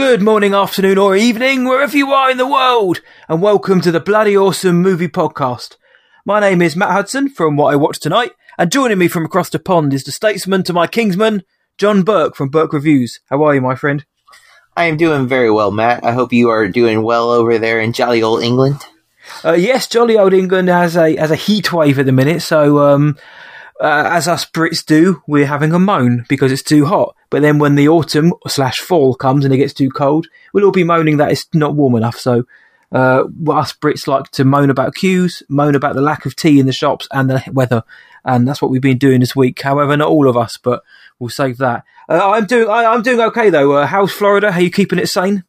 Good morning, afternoon, or evening, wherever you are in the world, and welcome to the Bloody Awesome Movie Podcast. My name is Matt Hudson from What I Watched Tonight, and joining me from across the pond is the statesman to my kingsman, John Burke from Burke Reviews. How are you, my friend? I am doing very well, Matt. I hope you are doing well over there in jolly old England. Uh, yes, jolly old England has a has a heat wave at the minute, so um, uh, as us Brits do, we're having a moan because it's too hot. But then when the autumn slash fall comes and it gets too cold, we'll all be moaning that it's not warm enough. So uh, us Brits like to moan about queues, moan about the lack of tea in the shops and the weather, and that's what we've been doing this week. However, not all of us, but we'll save that. Uh, I'm doing I, am doing okay though. Uh, how's Florida? How are you keeping it sane?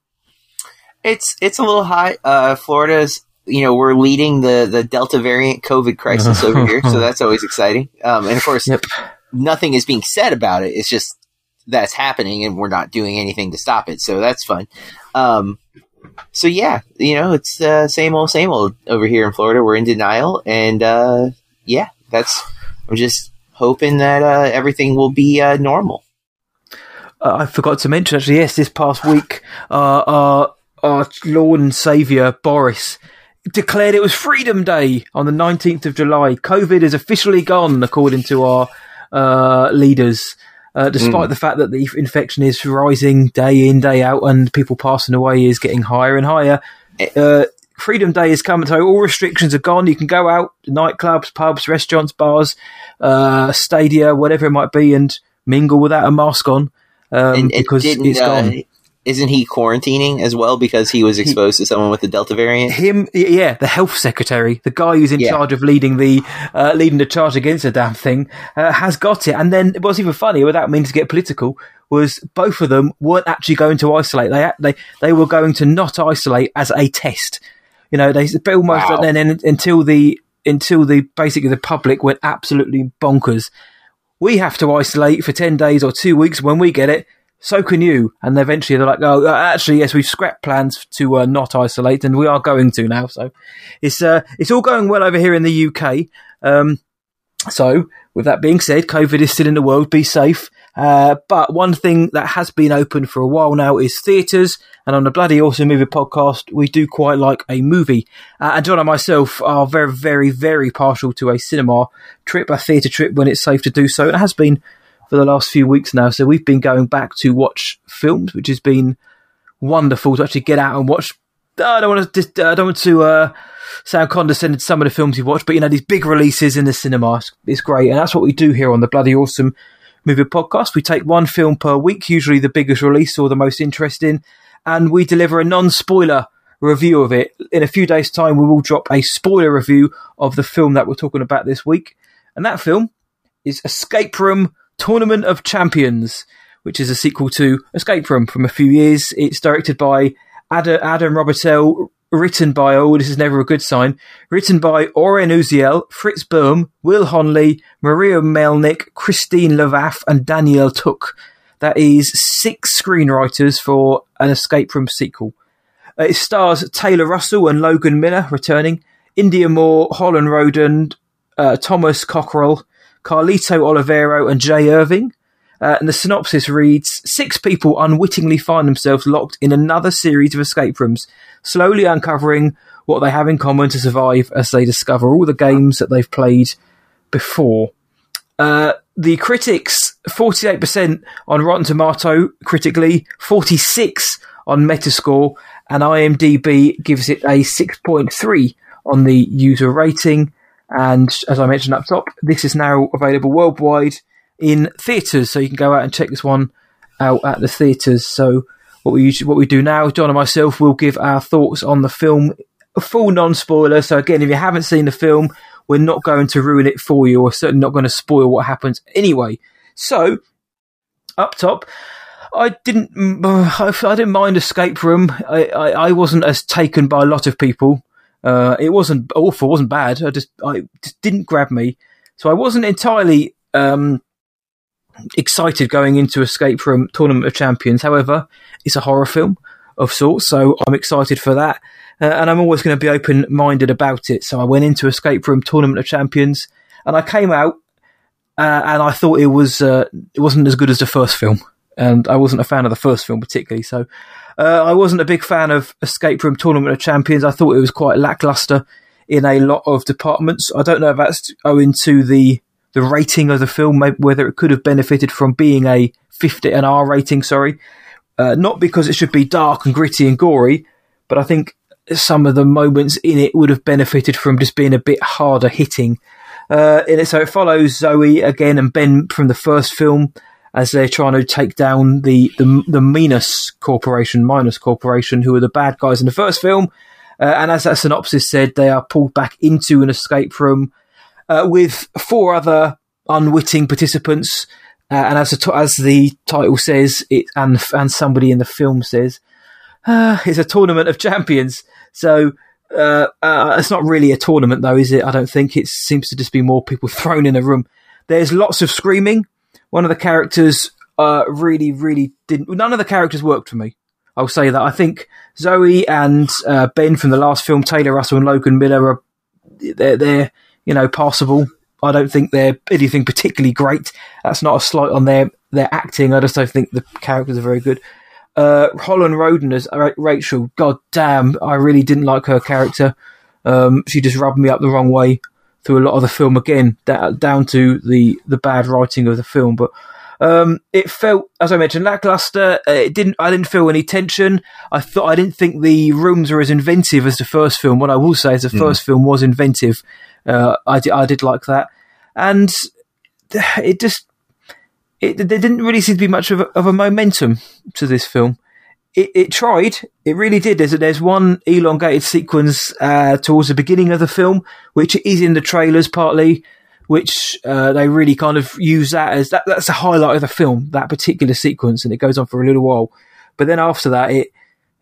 It's it's a little hot. Uh, Florida's you know we're leading the the Delta variant COVID crisis over here, so that's always exciting. Um, and of course, Yep. nothing is being said about it. It's just that's happening, and we're not doing anything to stop it. So that's fun. Um, so yeah, you know, it's uh, same old, same old over here in Florida. We're in denial, and uh, yeah, that's. I'm just hoping that uh, everything will be uh, normal. Uh, I forgot to mention actually. Yes, this past week, uh, our our Lord and Saviour Boris declared it was Freedom Day on the 19th of July. COVID is officially gone, according to our uh, leaders. Uh, despite the fact that the infection is rising day in, day out, and people passing away is getting higher and higher, uh, Freedom Day is coming. So all restrictions are gone. You can go out, nightclubs, pubs, restaurants, bars, uh, stadia, whatever it might be, and mingle without a mask on um, And, because it's uh, gone. Isn't he quarantining as well because he was exposed to someone with the Delta variant? Him, yeah, the health secretary, the guy who's in Yeah. charge of leading the uh, leading the charge against the damn thing, uh, has got it. And then what's even funnier, without meaning to get political, was both of them weren't actually going to isolate. They they they were going to not isolate as a test. You know, they almost Wow. then until the until the basically the public went absolutely bonkers. We have to isolate for ten days or two weeks when we get it. So can you. And eventually they're like, oh, uh, actually, yes, we've scrapped plans to uh, not isolate, and we are going to now. So it's uh, it's all going well over here in the UK. Um, so, with that being said, COVID is still in the world. Be safe. Uh, but one thing that has been open for a while now is theatres. And on the Bloody Awesome Movie podcast, we do quite like a movie. Uh, and John and myself are very, very, very partial to a cinema trip, a theatre trip when it's safe to do so. It has been for the last few weeks now. So we've been going back to watch films, which has been wonderful to actually get out and watch. I don't want to. I don't want to uh, sound condescending to some of the films you've watched, but you know these big releases in the cinema. It's, it's great, and that's what we do here on the bloody awesome movie podcast. We take one film per week, usually the biggest release or the most interesting, and we deliver a non-spoiler review of it. In a few days' time, we will drop a spoiler review of the film that we're talking about this week, and that film is Escape Room Tournament of Champions, which is a sequel to Escape Room from a few years. It's directed by Adam, Adam Robitel, written by, oh, this is never a good sign, written by Oren Uziel, Fritz Boehm, Will Honley, Maria Melnik, Christine Lavaf, and Danielle Tuch. That is six screenwriters for an Escape Room sequel. Uh, it stars Taylor Russell and Logan Miller returning, Indya Moore, Holland Roden, uh, Thomas Cocquerel, Carlito Olivero, and Jay Irving. Uh, and the synopsis reads Six people unwittingly find themselves locked in another series of escape rooms, slowly uncovering what they have in common to survive as they discover all the games that they've played before. Uh, the critics 48% on Rotten Tomato critically, 46 on Metascore, and IMDb gives it a 6.3 on the user rating. And as I mentioned up top, this is now available worldwide in theatres, so you can go out and check this one out at the theatres. So what we usually, what we do now, John and myself will give our thoughts on the film, a full non-spoiler. So again, if you haven't seen the film, we're not going to ruin it for you, or certainly not going to spoil what happens anyway. So up top. I didn't. I didn't mind Escape Room. I, I, I wasn't as taken by a lot of people. Uh, it wasn't awful. Wasn't bad. I just, I just didn't grab me. So I wasn't entirely um, excited going into Escape from Tournament of Champions. However, it's a horror film of sorts, so I'm excited for that. Uh, and I'm always going to be open minded about it. So I went into Escape Room Tournament of Champions, and I came out, uh, and I thought it was uh, it wasn't as good as the first film, and I wasn't a fan of the first film particularly. So Uh, I wasn't a big fan of Escape Room Tournament of Champions. I thought it was quite lackluster in a lot of departments. I don't know if that's owing to the the rating of the film, whether it could have benefited from being a 50 an R rating. Sorry, uh, not because it should be dark and gritty and gory, but I think some of the moments in it would have benefited from just being a bit harder hitting. Uh, it, so it follows Zoe again and Ben from the first film as they're trying to take down the the, the Minos Corporation, Minos Corporation, who are the bad guys in the first film. Uh, and as that synopsis said, they are pulled back into an escape room uh, with four other unwitting participants. Uh, and as the, t- as the title says, it and and somebody in the film says, uh, it's a tournament of champions. So uh, uh, it's not really a tournament, though, is it? I don't think it seems to just be more people thrown in a room. There's lots of screaming. One of the characters uh, really, really didn't. None of the characters worked for me. I'll say that. I think Zoe and uh, Ben from the last film, Taylor Russell and Logan Miller, are they're, they're you know passable. I don't think they're anything particularly great. That's not a slight on their their acting. I just don't think the characters are very good. Uh, Holland Roden as Rachel, god damn, I really didn't like her character. Um, she just rubbed me up the wrong way through a lot of the film again, down to the, the bad writing of the film. But um, it felt, as I mentioned, lackluster. Uh, it didn't. I didn't feel any tension. I thought I didn't think the rooms were as inventive as the first film. What I will say is the mm. first film was inventive. Uh, I did, I did like that, and it just it, there didn't really seem to be much of a, of a momentum to this film. It, it, tried. It really did. There's, there's one elongated sequence uh, towards the beginning of the film, which is in the trailers partly, which uh, they really kind of use that as that, that's the highlight of the film, that particular sequence, and it goes on for a little while. But then after that, it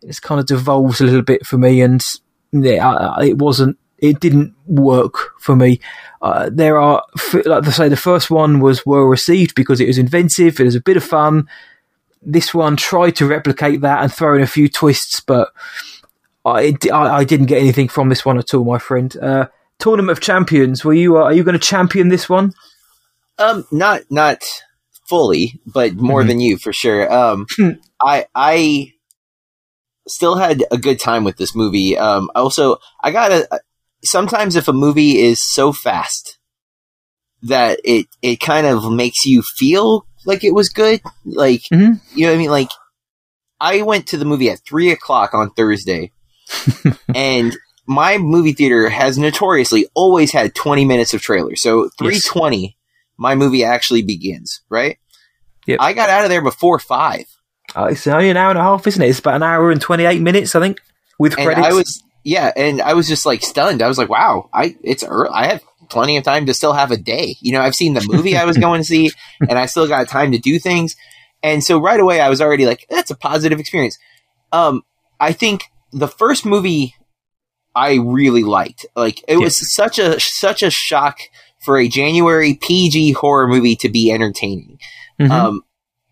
it's kind of devolves a little bit for me, and yeah, it wasn't. It didn't work for me. Uh, there are, like I say, the first one was well received because it was inventive. It was a bit of fun. This one tried to replicate that and throw in a few twists, but I, I, I didn't get anything from this one at all, my friend. Uh, Tournament of Champions. Were you? Uh, are you going to champion this one? Um, not not fully, but more mm-hmm. than you for sure. Um, hmm. I I still had a good time with this movie. Um, also, I got a sometimes if a movie is so fast that it it kind of makes you feel like it was good, like mm-hmm. you know what I mean. Like I went to the movie at three o'clock on Thursday, and my movie theater has notoriously always had twenty minutes of trailer. So three twenty, yes. my movie actually begins. Right. Yep. I got out of there before five. Oh, it's only an hour and a half, isn't it? It's about an hour and twenty eight minutes, I think, with and credits. I was yeah, and I was just like stunned. I was like, wow, I it's early. I have plenty of time to still have a day. You know, I've seen the movie I was going to see, and I still got time to do things. And so right away, I was already like, that's a positive experience. Um, I think the first movie I really liked. Like it was such a such a shock for a January PG horror movie to be entertaining. Mm-hmm. Um,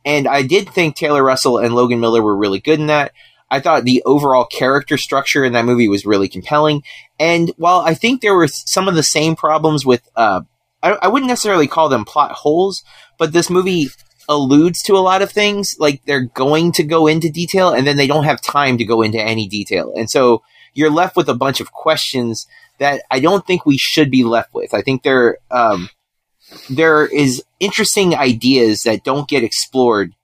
and I did think Taylor Russell and Logan Miller were really good in that. I thought the overall character structure in that movie was really compelling. And while I think there were some of the same problems with, uh, I, I wouldn't necessarily call them plot holes, but this movie alludes to a lot of things. Like they're going to go into detail and then they don't have time to go into any detail. And so you're left with a bunch of questions that I don't think we should be left with. I think there, um, there is interesting ideas that don't get explored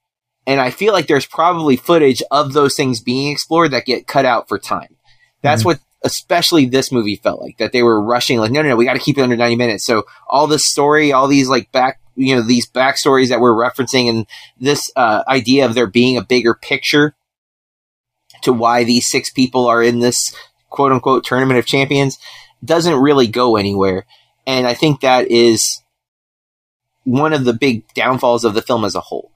and I feel like there's probably footage of those things being explored that get cut out for time. That's mm-hmm. what especially this movie felt like that they were rushing like no no no we got to keep it under 90 minutes so all this story all these like back you know these backstories that we're referencing and this uh, idea of there being a bigger picture to why these six people are in this quote unquote tournament of champions doesn't really go anywhere and i think that is one of the big downfalls of the film as a whole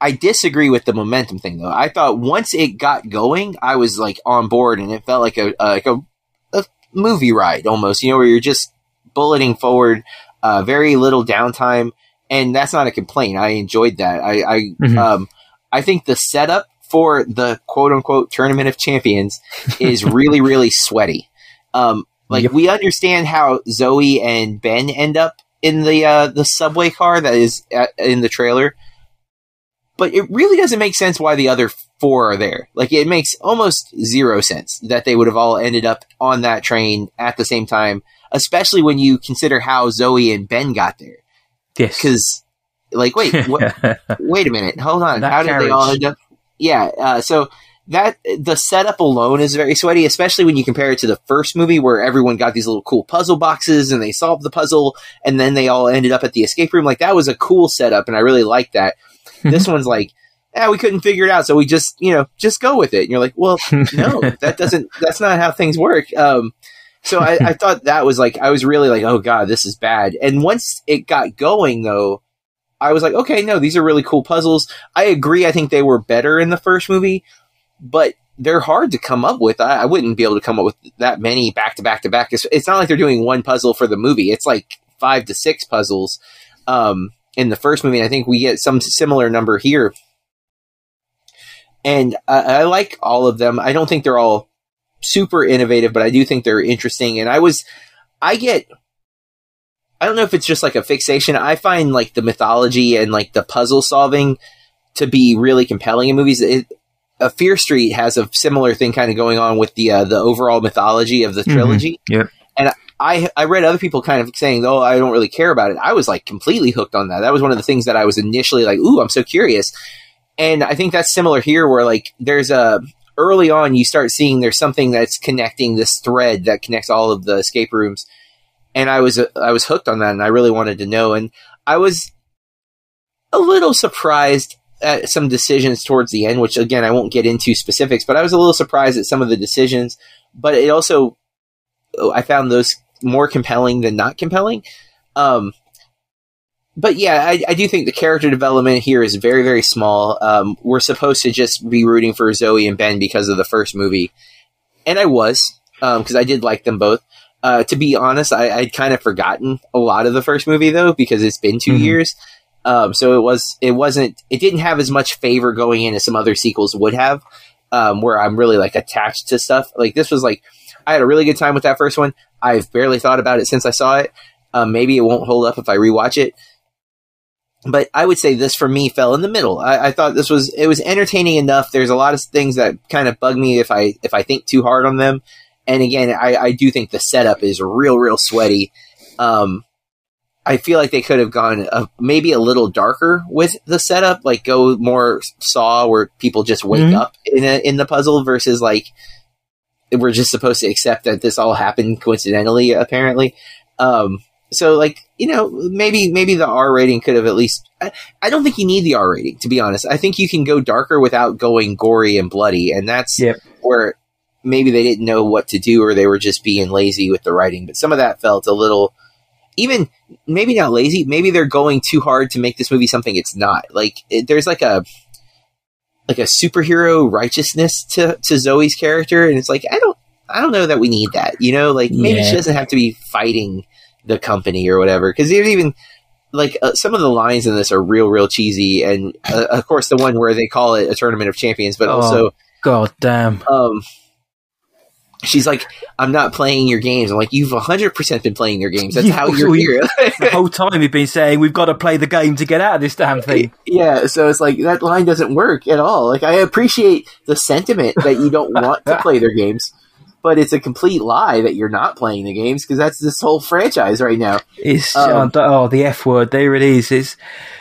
I disagree with the momentum thing though. I thought once it got going, I was like on board, and it felt like a, a like a, a movie ride almost. You know, where you're just bulleting forward, uh, very little downtime, and that's not a complaint. I enjoyed that. I I, mm-hmm. um, I think the setup for the quote unquote tournament of champions is really really sweaty. Um, like yep. we understand how Zoe and Ben end up in the uh, the subway car that is at, in the trailer but it really doesn't make sense why the other four are there. Like it makes almost zero sense that they would have all ended up on that train at the same time, especially when you consider how Zoe and Ben got there. Yes. Because, like, wait, what, wait a minute, hold on. That how did they all end up? Yeah. Uh, so that the setup alone is very sweaty, especially when you compare it to the first movie where everyone got these little cool puzzle boxes and they solved the puzzle and then they all ended up at the escape room. Like that was a cool setup, and I really liked that. this one's like. Yeah, we couldn't figure it out, so we just, you know, just go with it. And you're like, well, no, that doesn't. That's not how things work. Um, so I, I thought that was like, I was really like, oh god, this is bad. And once it got going, though, I was like, okay, no, these are really cool puzzles. I agree. I think they were better in the first movie, but they're hard to come up with. I, I wouldn't be able to come up with that many back to back to back. It's, it's not like they're doing one puzzle for the movie. It's like five to six puzzles um, in the first movie. And I think we get some similar number here. And I, I like all of them. I don't think they're all super innovative, but I do think they're interesting. And I was, I get, I don't know if it's just like a fixation. I find like the mythology and like the puzzle solving to be really compelling in movies. It, uh, Fear Street has a similar thing kind of going on with the uh, the overall mythology of the trilogy. Yep. And I I read other people kind of saying, "Oh, I don't really care about it." I was like completely hooked on that. That was one of the things that I was initially like, "Ooh, I'm so curious." And I think that's similar here, where like there's a early on you start seeing there's something that's connecting this thread that connects all of the escape rooms, and I was I was hooked on that, and I really wanted to know, and I was a little surprised at some decisions towards the end, which again I won't get into specifics, but I was a little surprised at some of the decisions. But it also I found those more compelling than not compelling. Um, but yeah, I, I do think the character development here is very, very small. Um, we're supposed to just be rooting for Zoe and Ben because of the first movie, and I was because I did like them both. Uh, to be honest, I, I'd kind of forgotten a lot of the first movie though because it's been 2 Mhm. years. Um, so it was it wasn't it didn't have as much favor going in as some other sequels would have. Um, where I'm really like attached to stuff. Like this was like I had a really good time with that first one. I've barely thought about it since I saw it. Um, maybe it won't hold up if I rewatch it. But I would say this for me fell in the middle. I, I thought this was it was entertaining enough. There's a lot of things that kind of bug me if I if I think too hard on them. And again, I, I do think the setup is real, real sweaty. Um, I feel like they could have gone uh, maybe a little darker with the setup, like go more Saw, where people just wake Mhm. up in a, in the puzzle versus like we're just supposed to accept that this all happened coincidentally, apparently. Um, so like you know maybe maybe the R rating could have at least. I, I don't think you need the R rating to be honest. I think you can go darker without going gory and bloody, and that's Yep. where maybe they didn't know what to do or they were just being lazy with the writing. But some of that felt a little even maybe not lazy. Maybe they're going too hard to make this movie something it's not. Like it, there's like a like a superhero righteousness to to Zoe's character, and it's like I don't I don't know that we need that. You know, like maybe Yeah. she doesn't have to be fighting the company or whatever. Because even like uh, some of the lines in this are real real cheesy, and uh, of course the one where they call it a tournament of champions, but Oh. also God damn. um she's like i'm not playing your games. I'm like you've 100% been playing your games. That's how you're we- here. The whole time you've been saying we've got to play the game to get out of this damn thing. yeah so it's like that line doesn't work at all. Like i appreciate the sentiment that you don't want to play their games but it's a complete lie that you're not playing the games because that's this whole franchise right now It's Um, oh the F word. There it is. It's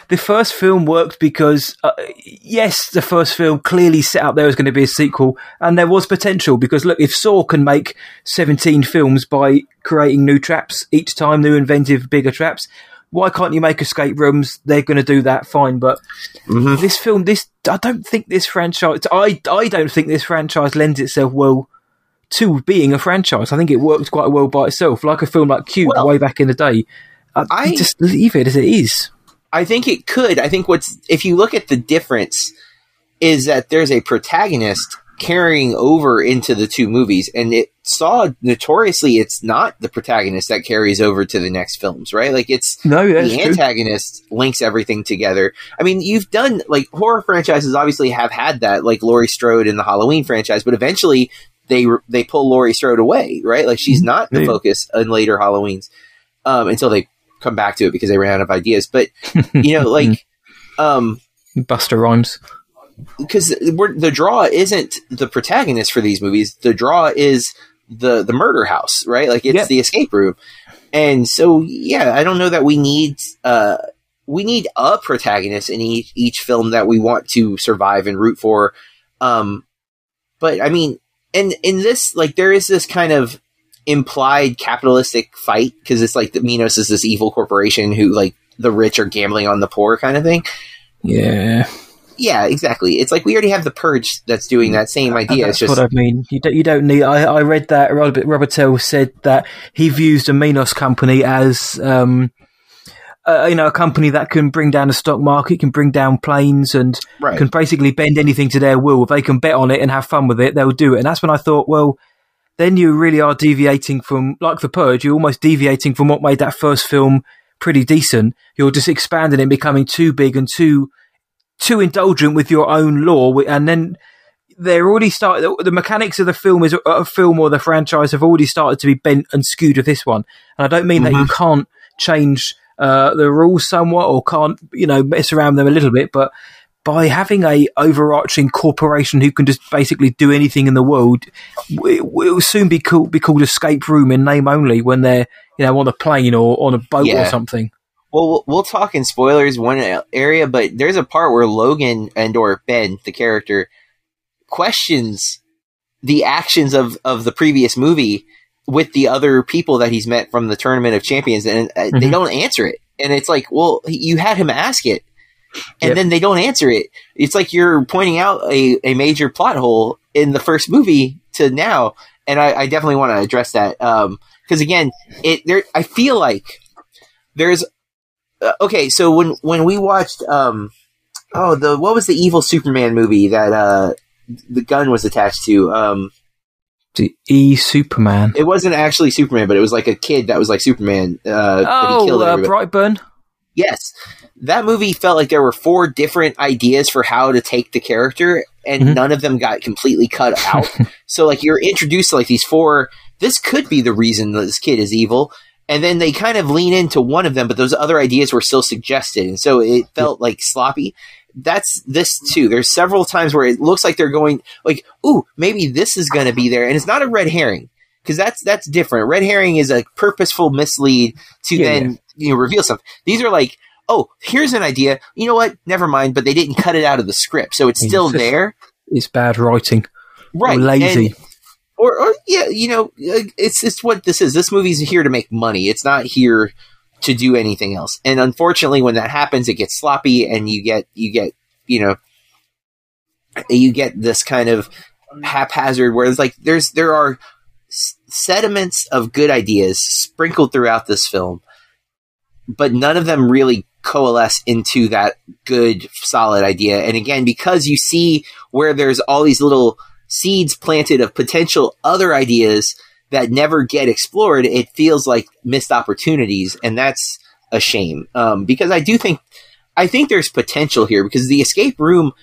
the first film worked because uh, yes, the first film clearly set up there was going to be a sequel, and there was potential because look, if Saw can make seventeen films by creating new traps each time, new inventive, bigger traps. Why can't you make escape rooms? They're going to do that fine, but Mhm. this film, this I don't think this franchise. I I don't think this franchise lends itself well to being a franchise. I think it works quite well by itself, like a film like Cube Well, way back in the day. Uh, I, I- just leave it as it is. I think it could. I think what's if you look at the difference is that there's a protagonist carrying over into the two movies, and it saw notoriously it's not the protagonist that carries over to the next films, right? Like it's No, the true. antagonist links everything together. I mean, you've done like horror franchises obviously have had that, like Laurie Strode in the Halloween franchise, but eventually they they pull Laurie Strode away, right? Like she's not the Yeah. focus in later Halloweens um, until they come back to it because they ran out of ideas. But you know, like um, Busta Rhymes. Because the draw isn't the protagonist for these movies. The draw is the the murder house, right? Like it's Yep. the escape room. And so, yeah, I don't know that we need uh, we need a protagonist in each each film that we want to survive and root for. Um, but I mean, and in this, like, there is this kind of implied capitalistic fight because it's like the Minos is this evil corporation who like the rich are gambling on the poor kind of thing. Yeah, Yeah, exactly. It's like we already have the purge that's doing that same idea. It's that's just what I mean. You don't, you don't need. I, I read that Robert Robitel said that he views the Minos company as, um, uh, you know, a company that can bring down the stock market, can bring down planes, and right. can basically bend anything to their will. If they can bet on it and have fun with it, they'll do it. And that's when I thought, well, then you really are deviating from, like the Purge, you're almost deviating from what made that first film pretty decent. You're just expanding and becoming too big and too too indulgent with your own lore, and then they're already started. The mechanics of the film is a film or the franchise have already started to be bent and skewed with this one. And I don't mean that you can't change uh, the rules somewhat or can't you know mess around them a little bit, but by having a overarching corporation who can just basically do anything in the world, it will soon be called be called escape room in name only when they're you know on a plane or on a boat Yeah. or something. Well, we'll we'll talk in spoilers one area, but there's a part where Logan and or Ben, the character, questions the actions of of the previous movie with the other people that he's met from the tournament of champions, and uh, they Mhm. don't answer it. And it's like, well, you had him ask it, and Yep. then they don't answer it. It's like you're pointing out a, a major plot hole in the first movie to now, and I, I definitely want to address that because again, it there. I feel like there's uh, okay. So when when we watched um oh the what was the evil Superman movie that uh the gun was attached to um The E Superman. it wasn't actually Superman, but it was like a kid that was like Superman. Uh, Oh, killed uh. Brightburn. Yes. That movie felt like there were four different ideas for how to take the character, and Mhm. none of them got completely cut out. so, like, you're introduced to like these four. This could be the reason that this kid is evil, and then they kind of lean into one of them, but those other ideas were still suggested, and so it felt like sloppy. That's this too. There's several times where it looks like they're going like, "Ooh, maybe this is going to be there," and it's not a red herring because that's that's different. Red herring is a purposeful mislead to Yeah, then you know reveal something. These are like, oh, here's an idea. You know what? Never mind. But they didn't cut it out of the script, so it's It's still just- there. It's bad writing. Right? Or lazy. And- or, or yeah, you know, it's it's what this is. This movie's here to make money. It's not here to do anything else. And unfortunately, when that happens, it gets sloppy, and you get you get you know you get this kind of haphazard where it's like there's there are sediments of good ideas sprinkled throughout this film, but none of them really coalesce into that good solid idea. And again, because you see where there's all these little seeds planted of potential other ideas that never get explored, it feels like missed opportunities, and that's a shame. Um, because I do think I think there's potential here because the escape room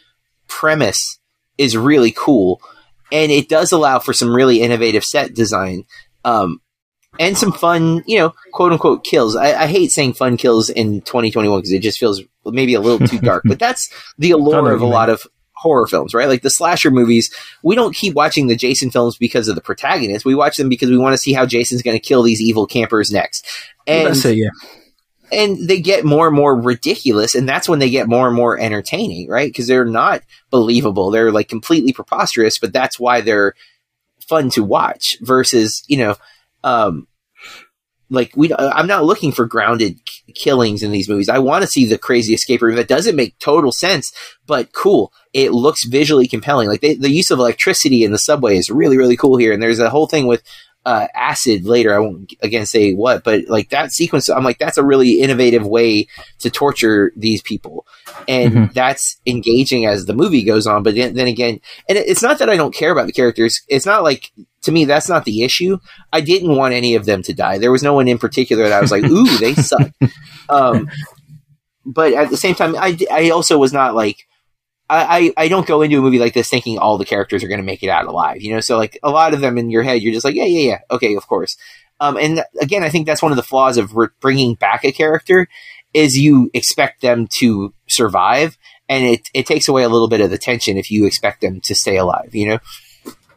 premise is really cool, and it does allow for some really innovative set design. Um, and some fun, you know, quote unquote kills. I, I hate saying fun kills in 2021 because it just feels maybe a little too dark, but that's the allure of a lot of horror films, right? Like the slasher movies, we don't keep watching the Jason films because of the protagonist. We watch them because we want to see how Jason's going to kill these evil campers next. And it. Yeah. and they get more and more ridiculous and that's when they get more and more entertaining right because they're not believable they're like completely preposterous but that's why they're fun to watch versus you know um like we i'm not looking for grounded killings in these movies. I want to see the crazy escape room. That doesn't make total sense but cool. It looks visually compelling. Like they, the use of electricity in the subway is really really cool here and there's a whole thing with uh, acid later. I won't again say what, but like that sequence, I'm like, that's a really innovative way to torture these people. And Mhm. that's engaging as the movie goes on. But then, then again, and it- it's not that I don't care about the characters. It's not like, to me, that's not the issue. I didn't want any of them to die. There was no one in particular that I was like, ooh, they suck. Um, but at the same time, I, I also was not like, I, I, don't go into a movie like this thinking all the characters are going to make it out alive, you know. So like a lot of them in your head, you're just like, yeah, yeah, yeah, okay, of course. Um, and again, I think that's one of the flaws of re- bringing back a character is you expect them to survive, and it it takes away a little bit of the tension if you expect them to stay alive. You know.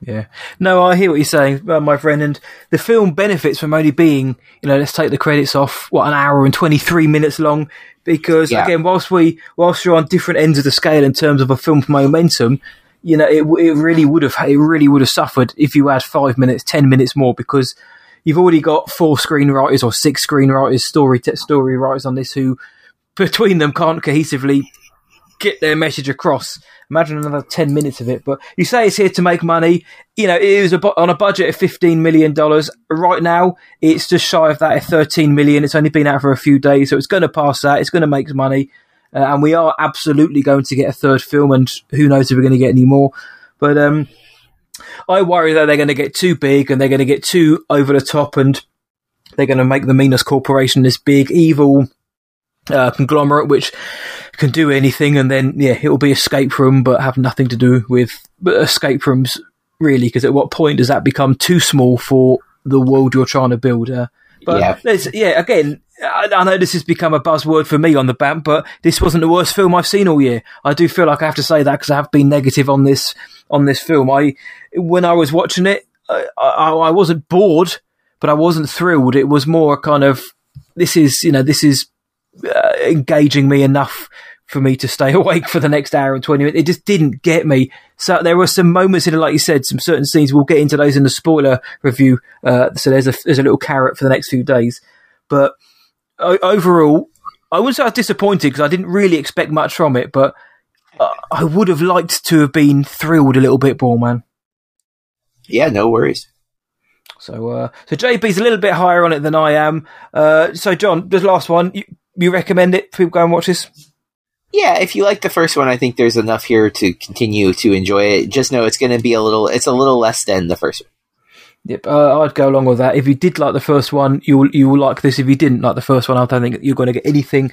Yeah. No, I hear what you're saying, uh, my friend. And the film benefits from only being, you know, let's take the credits off, what, an hour and 23 minutes long. Because Yeah. again, whilst we, whilst you're on different ends of the scale in terms of a film's momentum, you know, it, it really would have, it really would have suffered if you had five minutes, 10 minutes more because you've already got four screenwriters or six screenwriters, story, te- story writers on this who between them can't cohesively get their message across. Imagine another 10 minutes of it. But you say it's here to make money. You know, it was a, on a budget of $15 million. Right now, it's just shy of that at 13 million. It's only been out for a few days, so it's going to pass that. It's going to make money. Uh, and we are absolutely going to get a third film, and who knows if we're going to get any more. But um, I worry that they're going to get too big and they're going to get too over the top and they're going to make the Minos Corporation this big, evil uh, conglomerate which can do anything, and then yeah, it will be escape room, but have nothing to do with escape rooms really. Because at what point does that become too small for the world you're trying to build? Uh, but Yeah. there's- yeah, again. I, I know this has become a buzzword for me on the BAMP, but this wasn't the worst film I've seen all year. I do feel like I have to say that because I have been negative on this on this film. I when I was watching it, I, I, I wasn't bored, but I wasn't thrilled. It was more kind of this is you know this is uh, engaging me enough for me to stay awake for the next hour and 20 minutes. It just didn't get me. So there were some moments in it, like you said, some certain scenes. We'll get into those in the spoiler review. Uh, so there's a, there's a little carrot for the next few days. But o- overall, I wouldn't say I was disappointed because I didn't really expect much from it, but uh, I would have liked to have been thrilled a little bit more, man. Yeah, no worries. So, uh, so JB's a little bit higher on it than I am. Uh, so John, the last one, you, you recommend it? People go and watch this? Yeah, if you like the first one, I think there's enough here to continue to enjoy it. Just know it's going to be a little, it's a little less than the first one. Yep, uh, I'd go along with that. If you did like the first one, you will you will like this. If you didn't like the first one, I don't think you're going to get anything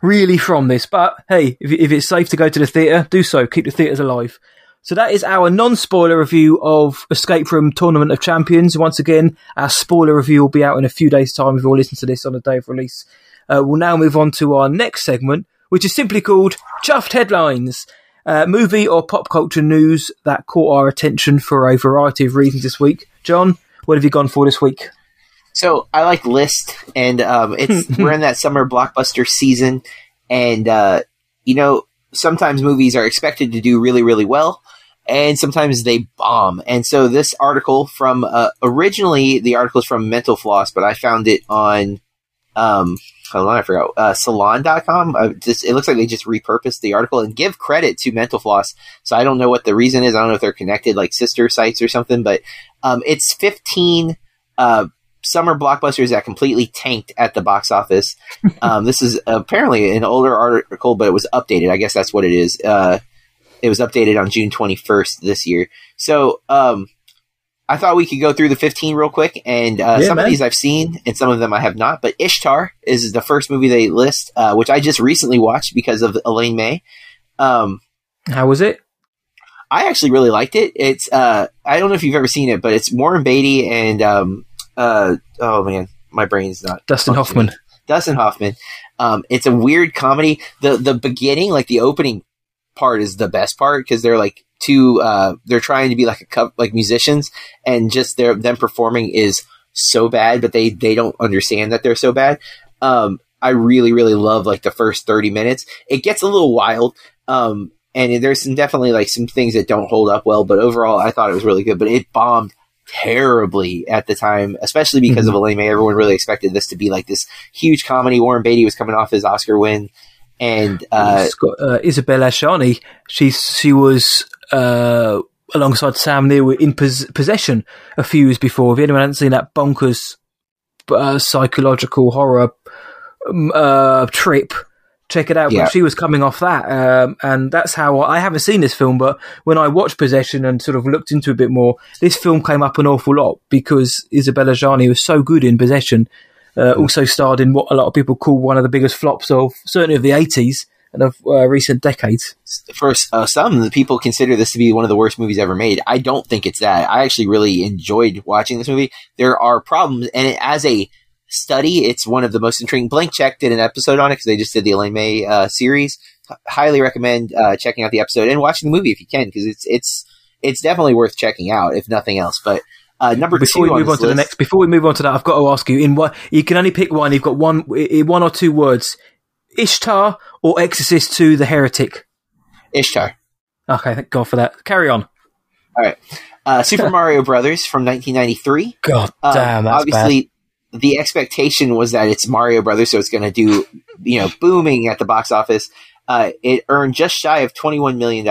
really from this. But hey, if, if it's safe to go to the theatre, do so. Keep the theatres alive. So that is our non-spoiler review of Escape Room Tournament of Champions. Once again, our spoiler review will be out in a few days' time if you all listen to this on the day of release. Uh, we'll now move on to our next segment, which is simply called Chuffed Headlines. Uh, movie or pop culture news that caught our attention for a variety of reasons this week. John, what have you gone for this week? So I like List, and um, it's we're in that summer blockbuster season, and uh, you know sometimes movies are expected to do really really well, and sometimes they bomb. And so this article from uh, originally the article is from Mental Floss, but I found it on um, hold on, I forgot uh, Salon.com. Uh, just, it looks like they just repurposed the article and give credit to Mental Floss. So I don't know what the reason is. I don't know if they're connected like sister sites or something, but um, it's fifteen. Uh, summer blockbusters that completely tanked at the box office. Um, this is apparently an older article, but it was updated. I guess that's what it is. Uh, it was updated on June 21st this year. So um, I thought we could go through the 15 real quick. And uh, Yeah, some man. of these I've seen, and some of them I have not. But Ishtar is the first movie they list, uh, which I just recently watched because of Elaine May. Um, How was it? I actually really liked it. It's uh, I don't know if you've ever seen it, but it's Warren Beatty and um, uh, oh man, my brain's not Dustin. Hoffman. Dustin Hoffman. Um, it's a weird comedy. The the beginning, like the opening part, is the best part because they're like two. Uh, they're trying to be like a co- like musicians, and just their them performing is so bad, but they they don't understand that they're so bad. Um, I really really love like the first thirty minutes. It gets a little wild. Um, and there's some definitely like some things that don't hold up well, but overall I thought it was really good. But it bombed terribly at the time, especially because of Elaine May. Everyone really expected this to be like this huge comedy. Warren Beatty was coming off his Oscar win, and uh, uh, Isabelle Adjani. She's she was uh, alongside Sam Neill were in pos- Possession a few years before. If anyone hasn't seen that bonkers uh, psychological horror um, uh, trip, check it out. Yeah. But she was coming off that, um, and that's how I, I haven't seen this film. But when I watched Possession and sort of looked into it a bit more, this film came up an awful lot because Isabelle Adjani was so good in Possession. Uh, also starred in what a lot of people call one of the biggest flops of certainly of the 80s and of uh, recent decades. for uh, some people consider this to be one of the worst movies ever made. I don't think it's that. I actually really enjoyed watching this movie. There are problems, and it, as a study, it's one of the most intriguing. Blank Check did an episode on it because they just did the Elaine May uh, series. highly recommend uh, checking out the episode and watching the movie if you can because it's it's it's definitely worth checking out if nothing else. But uh, number before two we move on, this to the next, before we move on to that, I've got to ask you. In what you can only pick one. You've got one, one or two words: Ishtar or Exorcist II the Heretic. Ishtar. Okay, thank God for that. Carry on. Uh, Super Mario Brothers from 1993. God Um, damn, that's bad. obviously, the expectation was that it's Mario Brothers, so it's going to do, you know, booming at the box office. Uh, it earned just shy of $21 million.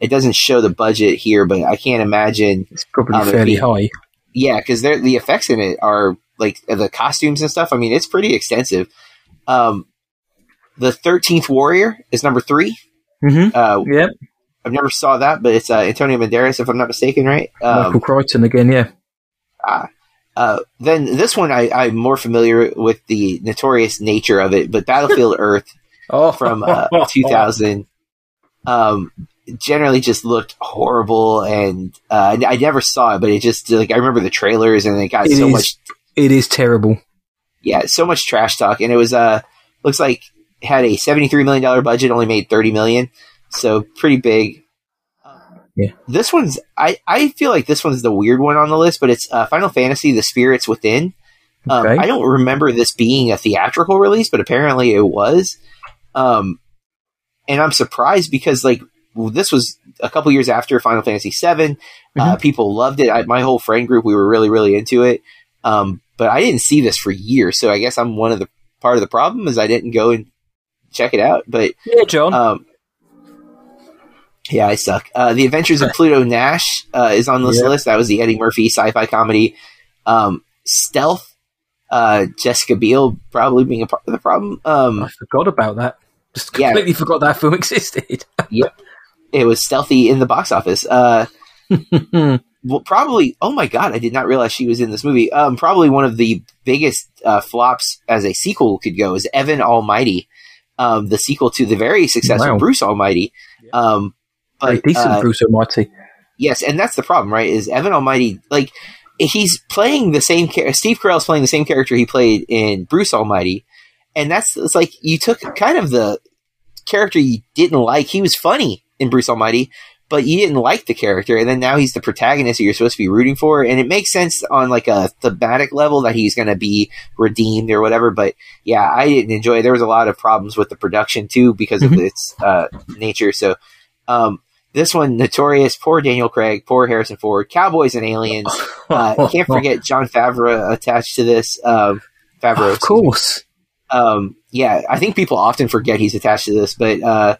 It doesn't show the budget here, but I can't imagine. It's probably um, fairly high. Yeah, because the effects in it are like the costumes and stuff. I mean, it's pretty extensive. Um, the 13th Warrior is number three. hmm Uh, Yeah, I've never saw that, but it's uh, Antonio Banderas, if I'm not mistaken, right? Um, Michael Crichton again. Yeah, Ah. Uh, then this one I, I'm more familiar with the notorious nature of it, but Battlefield Earth oh, from uh, 2000 um, generally just looked horrible, and uh, I never saw it, but it just like I remember the trailers, and it got It so is. much, It is terrible. yeah, so much trash talk, and it was uh looks like had a 73 million dollar budget, only made 30 million, so pretty big. Yeah. This one's I, I feel like this one's the weird one on the list, but it's uh, Final Fantasy: The Spirits Within. Um, Okay. I don't remember this being a theatrical release, but apparently it was. Um, and I'm surprised because like this was a couple years after Final Fantasy VII. Uh, people loved it. I, my whole friend group we were really really into it. Um, but I didn't see this for years, so I guess I'm one of the part of the problem is I didn't go and check it out. But Yeah, John. um, yeah, I suck. Uh, the Adventures of Pluto Nash uh, is on this Yep. list. That was the Eddie Murphy sci-fi comedy. Um, Stealth, uh, Jessica Biel probably being a part of the problem. Um, I forgot about that. Just yeah. completely forgot that film existed. Yep, it was stealthy in the box office. Uh, well, probably. Oh my god, I did not realize she was in this movie. Um, probably one of the biggest uh, flops as a sequel could go is Evan Almighty, um, the sequel to the very successful Wow. Bruce Almighty. Um, Very but decent, uh, Bruce Almighty. Yes, and that's the problem, right? Is Evan Almighty like he's playing the same character? Steve Carell's playing the same character he played in Bruce Almighty, and that's it's like you took kind of the character you didn't like. He was funny in Bruce Almighty, but you didn't like the character, and then now he's the protagonist that you're supposed to be rooting for, and it makes sense on like a thematic level that he's going to be redeemed or whatever. But yeah, I didn't enjoy. it. There was a lot of problems with the production too because of Mhm. its uh, nature. So. Um, this one, notorious, poor Daniel Craig, poor Harrison Ford, Cowboys and Aliens. Uh, can't forget Jon Favreau attached to this. Um, Favreau, Of course. Um, yeah, I think people often forget he's attached to this, but uh,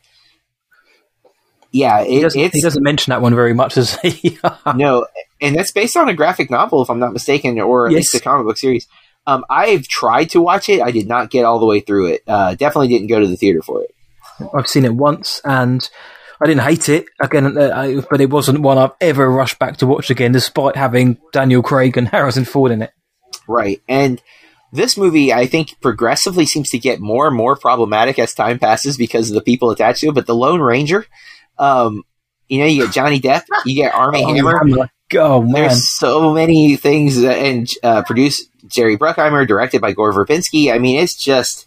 yeah, He doesn't, it's he doesn't mention that one very much, does he? no, and that's based on a graphic novel, if I'm not mistaken, or at Yes. least a comic book series. Um, I've tried to watch it. I did not get all the way through it. Uh, definitely didn't go to the theater for it. I've seen it once and I didn't hate it again, uh, I, but it wasn't one I've ever rushed back to watch again, despite having Daniel Craig and Harrison Ford in it. Right. And this movie, I think, progressively seems to get more and more problematic as time passes because of the people attached to it. But the Lone Ranger, um, you know, you get Johnny Depp, you get Armie Oh, Hammer. Hammer. Oh man, There's so many things, that- and uh, produced Jerry Bruckheimer, directed by Gore Verbinski. I mean, it's just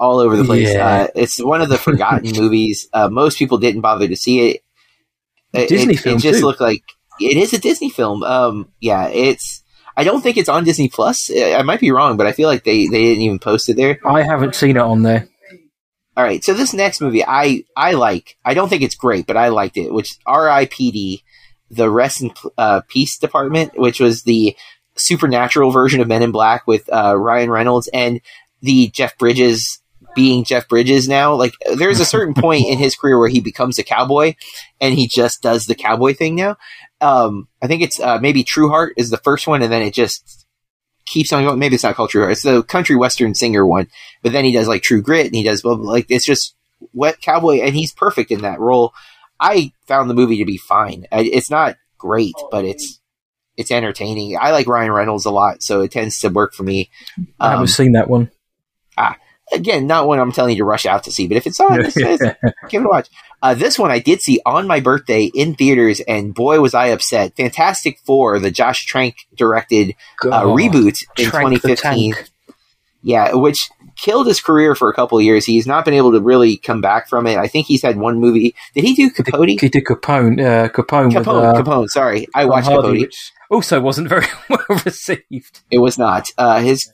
all over the place. Yeah. Uh, it's one of the forgotten movies. Uh, most people didn't bother to see it. It, Disney it, film, it just too. looked like it is a Disney film. Um, yeah, it's. I don't think it's on Disney Plus. I I might be wrong, but I feel like they, they didn't even post it there. I haven't seen it on there. All right, so this next movie I I like. I don't think it's great, but I liked it. Which R.I.P.D. The Rest in uh, Peace Department, which was the supernatural version of Men in Black with uh, Ryan Reynolds and the Jeff Bridges being Jeff Bridges now. Like there's a certain point in his career where he becomes a cowboy and he just does the cowboy thing now. Um, I think it's uh, maybe True Heart is the first one, and then it just keeps on going. Maybe it's not called True It's the country western singer one. But then he does like True Grit, and he does blah, blah, like it's just wet cowboy, and he's perfect in that role. I found the movie to be fine. It's not great, but it's it's entertaining. I like Ryan Reynolds a lot, so it tends to work for me. I Um, haven't seen that one. Again, not one I'm telling you to rush out to see, but if it's on, it's, it's, give it a watch. Uh, this one I did see on my birthday in theaters, and boy was I upset. Fantastic Four, the Josh Trank directed uh, reboot in Trank the 2015. Yeah, which killed his career for a couple of years. He's not been able to really come back from it. I think he's had one movie. Did he do Capote? He did Capone. Uh, Capone. Capone. with, uh, Capone. Sorry, I watched Hardy, Capote. which also wasn't very well received. It was not. Uh, his.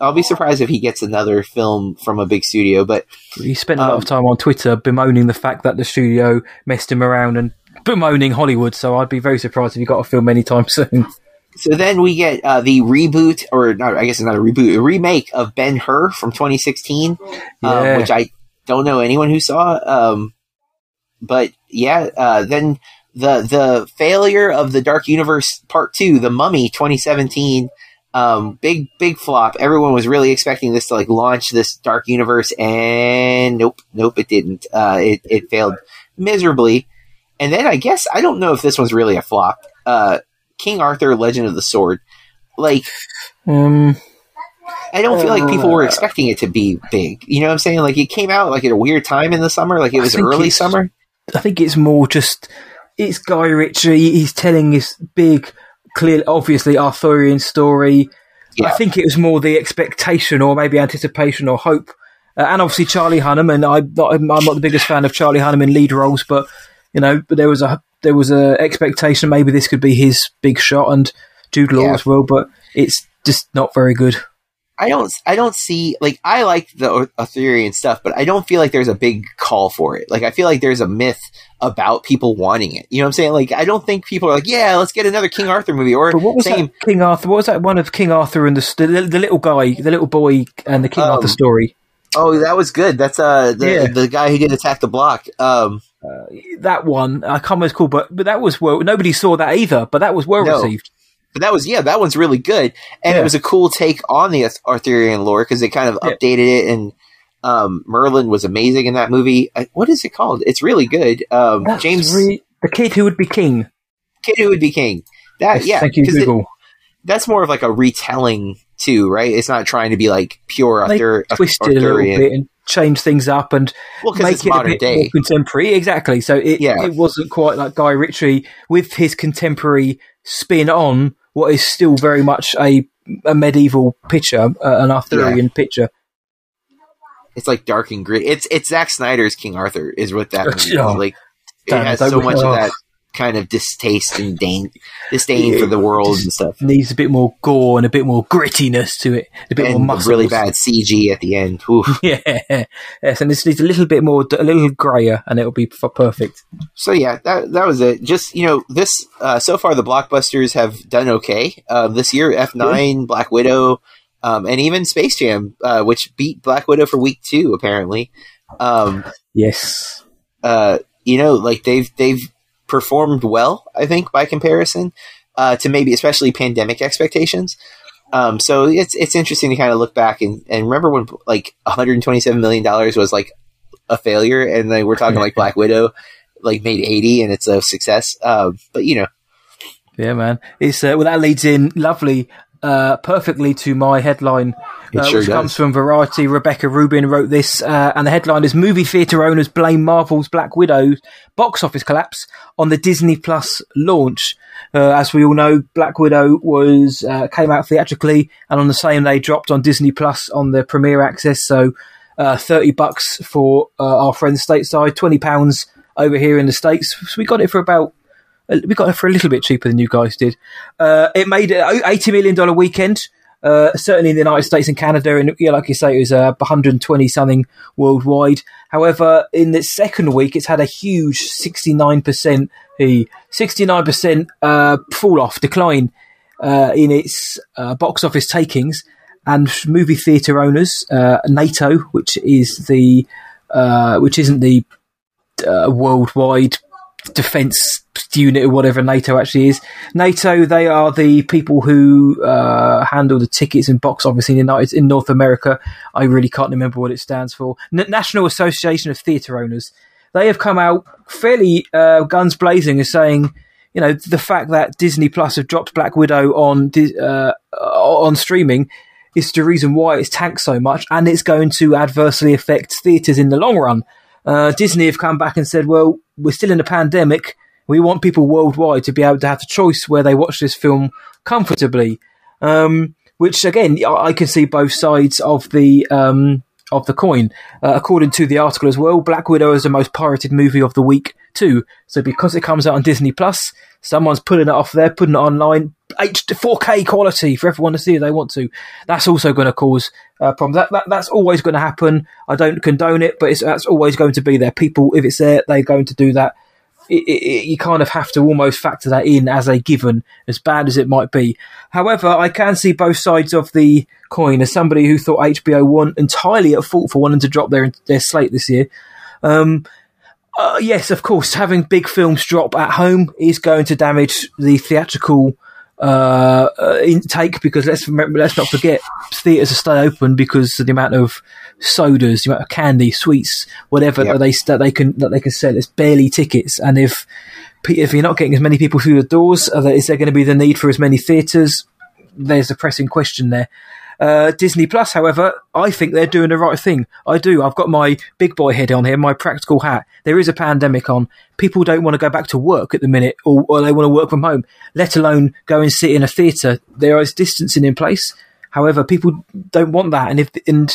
I'll be surprised if he gets another film from a big studio. But He spent a lot Um, of time on Twitter bemoaning the fact that the studio messed him around and bemoaning Hollywood. So I'd be very surprised if he got a film anytime soon. so then we get uh, the reboot, or not? I guess it's not a reboot, a remake of Ben Hur from 2016, Yeah. um, which I don't know anyone who saw. Um, but yeah, uh, then the the failure of the Dark Universe Part Two, The Mummy, 2017. Um, big big flop. Everyone was really expecting this to like launch this dark universe, and nope, nope, it didn't. Uh, it it failed miserably. And then I guess I don't know if this one's really a flop. Uh, King Arthur: Legend of the Sword. Like Um, I don't feel like people were Uh, expecting it to be big. You know what I'm saying? Like it came out like at a weird time in the summer. Like it was early summer. I think it's more just it's Guy Ritchie. He's telling his big, clear, obviously Arthurian story. Yeah. I think it was more the expectation, or maybe anticipation, or hope. Uh, and obviously Charlie Hunnam, and I'm not, I'm not the biggest fan of Charlie Hunnam in lead roles, but you know, but there was a there was a expectation maybe this could be his big shot, and Jude Law Yeah. as well, but it's just not very good. I don't. I don't see like I like the Arthurian stuff, but I don't feel like there's a big call for it. Like I feel like there's a myth about people wanting it. You know what I'm saying? Like I don't think people are like, yeah, let's get another King Arthur movie or But what was same. that King Arthur? What was that one of King Arthur and the the, the little guy, the little boy, and the King Um, Arthur story? Oh, that was good. That's uh the, Yeah. the guy who did Attack the Block. Um, that one I can't remember what it's called, but but that was well. Nobody saw that either, but that was well No. received. But that was yeah, that one's really good, and Yeah. it was a cool take on the Arthurian lore because they kind of Yeah. updated it and. Um, Merlin was amazing in that movie. Uh, What is it called? It's really good. Um, James, re- the kid who would be king. kid who would be king. That Yes, yeah, thank you, 'cause it- Google. that's more of like a retelling too, right? It's not trying to be like pure Arthur, twisted a little bit and change things up and Well, make it's it a modern bit day. more contemporary. Exactly. So it Yeah. it wasn't quite like Guy Ritchie with his contemporary spin on what is still very much a a medieval picture, uh, an Arthurian picture. It's like dark and gritty. It's it's Zack Snyder's King Arthur is what that movie Yeah. is. Like it has so much oh. of that kind of distaste and disdain, disdain for the world and stuff. Needs a bit more gore and a bit more grittiness to it, a bit more And the muscle. really bad CG at the end. Oof. Yeah, yes, and this needs a little bit more, a little grayer, and it'll be perfect. so yeah, that that was it. Just you know, this uh, so far the blockbusters have done okay uh, this year. F nine, Black Widow, um, and even Space Jam, uh, which beat Black Widow for week two apparently. Um, Yes, uh, you know, like they've they've performed well, I think, by comparison uh, to maybe especially pandemic expectations. Um, so it's it's interesting to kind of look back and, and remember when like 127 million dollars was like a failure, and then we're talking like Black Widow like made 80 and it's a success. Um, but you know, yeah, man. It's uh, well, that leads in lovely, uh, perfectly to my headline, uh, sure which does. comes from Variety. Rebecca Rubin wrote this, uh, and the headline is "Movie theater owners blame Marvel's Black Widow box office collapse on the Disney Plus launch." Uh, as we all know, Black Widow was uh, came out theatrically, and on the same day dropped on Disney Plus on the premiere access. So, uh, thirty bucks for uh, our friends stateside, twenty pounds over here in the states. So we got it for about we got it for a little bit cheaper than you guys did. Uh, it made an eighty million dollar weekend. Uh, certainly in the United States and Canada, and yeah, like you say, it was uh, 120 something worldwide. However, in the second week, it's had a huge 69 percent, 69 percent uh, fall off decline uh, in its uh, box office takings. And movie theater owners, uh, NATO, which is the uh, which isn't the uh, worldwide defense unit or whatever NATO actually is. NATO, they are the people who uh, handle the tickets and box office in the United in North America. I really can't remember what it stands for. N- National Association of Theatre Owners. They have come out fairly uh, guns blazing as saying, you know, the fact that Disney Plus have dropped Black Widow on uh, on streaming is the reason why it's tanked so much, and it's going to adversely affect theatres in the long run. Uh, Disney have come back and said, well, we're still in a pandemic. We want people worldwide to be able to have the choice where they watch this film comfortably. Um, which again I I can see both sides of the um, of the coin. Uh, according to the article as well, Black Widow is the most pirated movie of the week too. So because it comes out on Disney Plus, someone's pulling it off there, putting it online, H 4K quality for everyone to see if they want to. That's also going to cause uh, problems. That, that that's always going to happen. I don't condone it, but it's that's always going to be there. People, if it's there, they're going to do that. It, it- you kind of have to almost factor that in as a given, as bad as it might be. However, I can see both sides of the coin. As somebody who thought HBO weren't entirely at fault for wanting to drop their their slate this year, um, uh, yes, of course, having big films drop at home is going to damage the theatrical uh, uh, intake because let's remember, let's not forget theaters are stay open because of the amount of sodas, the amount of candy, sweets, whatever Yep. that they that they can that they can sell. It's barely tickets, and if if you're not getting as many people through the doors, is there going to be the need for as many theaters? There's a pressing question there. Uh, Disney Plus, however, I think they're doing the right thing. I do. I've got my big boy head on here, my practical hat. There is a pandemic on. People don't want to go back to work at the minute, or, or they want to work from home, let alone go and sit in a theatre. There is distancing in place. However, people don't want that, and if and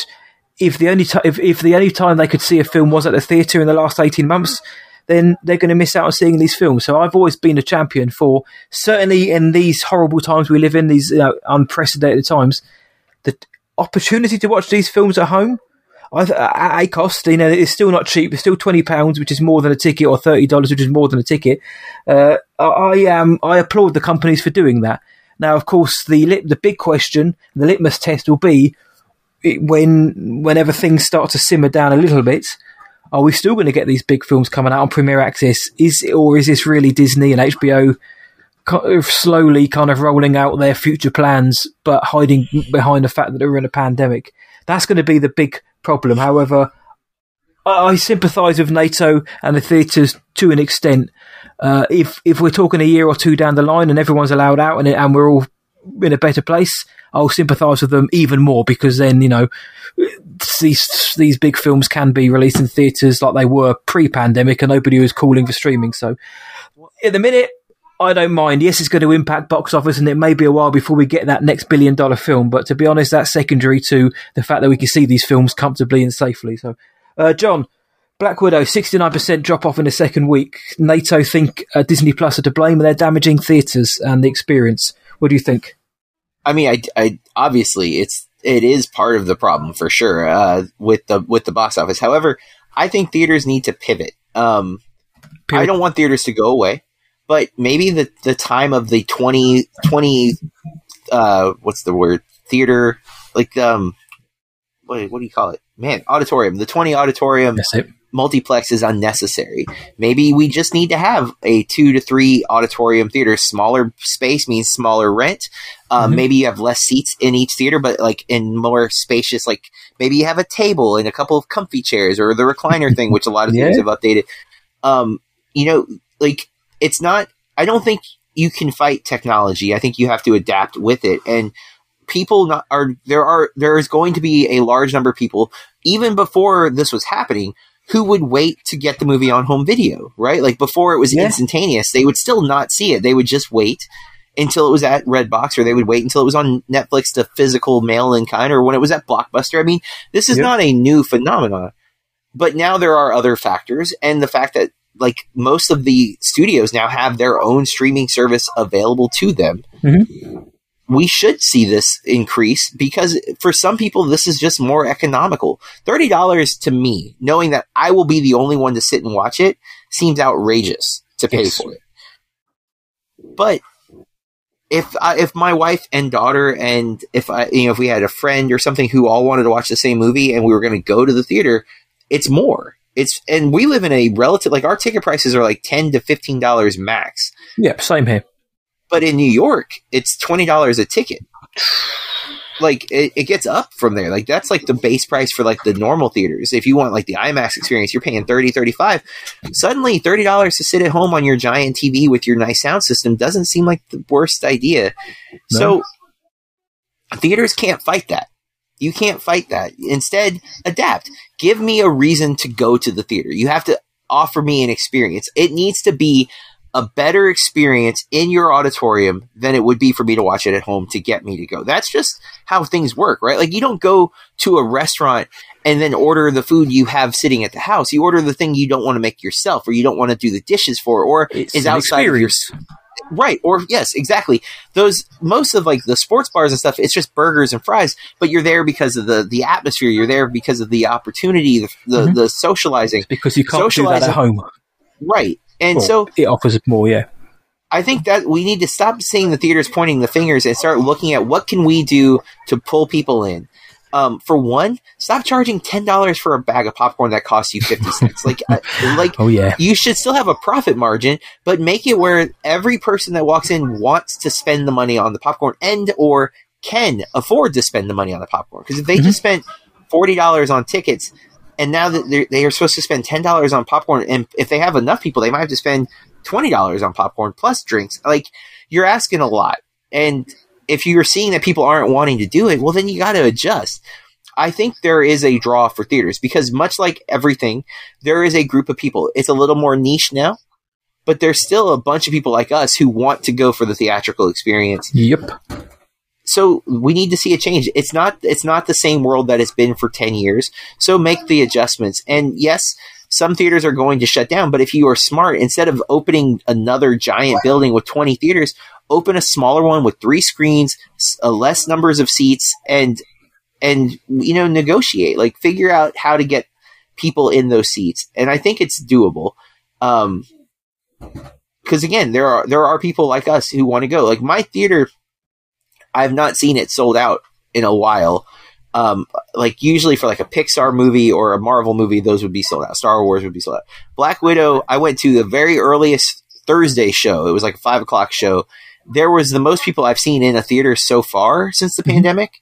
if the only ti if, if the only time they could see a film was at the theatre in the last eighteen months, then they're going to miss out on seeing these films. So I've always been a champion for certainly in these horrible times we live in, these you know, unprecedented times, the opportunity to watch these films at home. At a cost, you know, it's still not cheap. It's still twenty pounds, which is more than a ticket, or thirty dollars, which is more than a ticket. Uh, I um, I applaud the companies for doing that. Now, of course, the lit- the big question, the litmus test will be when whenever things start to simmer down a little bit, are we still going to get these big films coming out on Premiere Access? Is or is this really Disney and HBO slowly kind of rolling out their future plans, but hiding behind the fact that they're in a pandemic? That's going to be the big problem. However, I, sympathise with NATO and the theatres to an extent. Uh, if if we're talking a year or two down the line and everyone's allowed out and, and we're all in a better place, I'll sympathise with them even more because then you know these these big films can be released in theatres like they were pre-pandemic, and nobody was calling for streaming. So at the minute, I don't mind. Yes, it's going to impact box office, and it may be a while before we get that next billion dollar film. But to be honest, that's secondary to the fact that we can see these films comfortably and safely. So, uh, John. Black Widow, 69% drop off in the second week. NATO think uh, Disney Plus are to blame and they're damaging theatres and the experience. What do you think? I mean, I, I obviously it's it is part of the problem for sure uh, with the with the box office. However, I think theaters need to pivot. Um, I don't want theaters to go away, but maybe the the time of the 20, 20 uh, what's the word theater like um what what do you call it man auditorium the twenty auditorium multiplex is unnecessary. Maybe we just need to have a two to three auditorium theater. Smaller space means smaller rent. Um, Mhm. Maybe you have less seats in each theater, but like in more spacious, like maybe you have a table and a couple of comfy chairs or the recliner thing, which a lot of theaters Yeah. have updated. Um, you know, like it's not, I don't think you can fight technology. I think you have to adapt with it. And people not, are, there are, there is going to be a large number of people, even before this was happening, who would wait to get the movie on home video, right? Like before it was Yeah. instantaneous, they would still not see it. They would just wait until it was at Redbox, or they would wait until it was on Netflix to physical mail in kind, or when it was at Blockbuster. I mean, this is not a new phenomenon. But now there are other factors, and the fact that like most of the studios now have their own streaming service available to them. Mhm. We should see this increase because for some people, this is just more economical. $30 to me, knowing that I will be the only one to sit and watch it, seems outrageous to pay Yes. for it. But if I, if my wife and daughter and if I you know if we had a friend or something who all wanted to watch the same movie and we were going to go to the theater, it's more. It's and we live in a relative like our ticket prices are like ten to fifteen dollars max. Yep, same here. But in New York, it's twenty dollars a ticket. Like it, it gets up from there. Like that's like the base price for like the normal theaters. If you want like the IMAX experience, you're paying 30 35 Suddenly $30 to sit at home on your giant TV with your nice sound system doesn't seem like the worst idea. No. So theaters can't fight that. You can't fight that. Instead, adapt. Give me a reason to go to the theater. You have to offer me an experience. It needs to be a better experience in your auditorium than it would be for me to watch it at home to get me to go. That's just how things work, right? Like you don't go to a restaurant and then order the food you have sitting at the house. You order the thing you don't want to make yourself or you don't want to do the dishes for or It's is outside of your. Right. Or yes, exactly. Those most of like the sports bars and stuff, it's just burgers and fries, but you're there because of the the atmosphere. You're there because of the opportunity, the the, Mhm. the socializing. because you can't do that at home. Right. And Well, so it offers more, yeah. I think that we need to stop seeing the theaters pointing the fingers and start looking at what can we do to pull people in. Um, for one, stop charging ten dollars for a bag of popcorn that costs you fifty cents. Like, uh, like Oh yeah, you should still have a profit margin, but make it where every person that walks in wants to spend the money on the popcorn and or can afford to spend the money on the popcorn. Because if they Mhm. just spent forty dollars on tickets, and now that they are supposed to spend ten dollars on popcorn, and if they have enough people, they might have to spend twenty dollars on popcorn plus drinks. Like you're asking a lot, and if you're seeing that people aren't wanting to do it, well, then you got to adjust. I think there is a draw for theaters because much like everything, there is a group of people. It's a little more niche now, but there's still a bunch of people like us who want to go for the theatrical experience. yep. So we need to see a change. It's not it's not the same world that it's been for 10 years. So make the adjustments. And yes, some theaters are going to shut down, but if you are smart, instead of opening another giant building with 20 theaters, open a smaller one with 3 screens, uh, less numbers of seats and and you know negotiate. Like figure out how to get people in those seats. And I think it's doable. Um because again, there are there are people like us who want to go. Like my theater I've not seen it sold out in a while. Um, like usually for like a Pixar movie or a Marvel movie, those would be sold out. Star Wars would be sold out. Black Widow, I went to the very earliest Thursday show. It was like a five o'clock show. There was the most people I've seen in a theater so far since the Mhm. pandemic,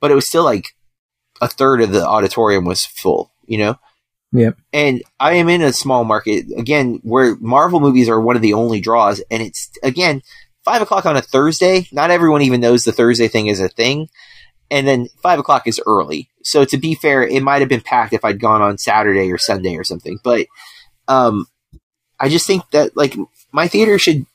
but it was still like a third of the auditorium was full. You know. Yep. And I am in a small market again where Marvel movies are one of the only draws, and it's again five o'clock on a Thursday. Not everyone even knows the Thursday thing is a thing. And then five o'clock is early. So to be fair, it might have been packed if I'd gone on Saturday or Sunday or something. But um, I just think that like my theater should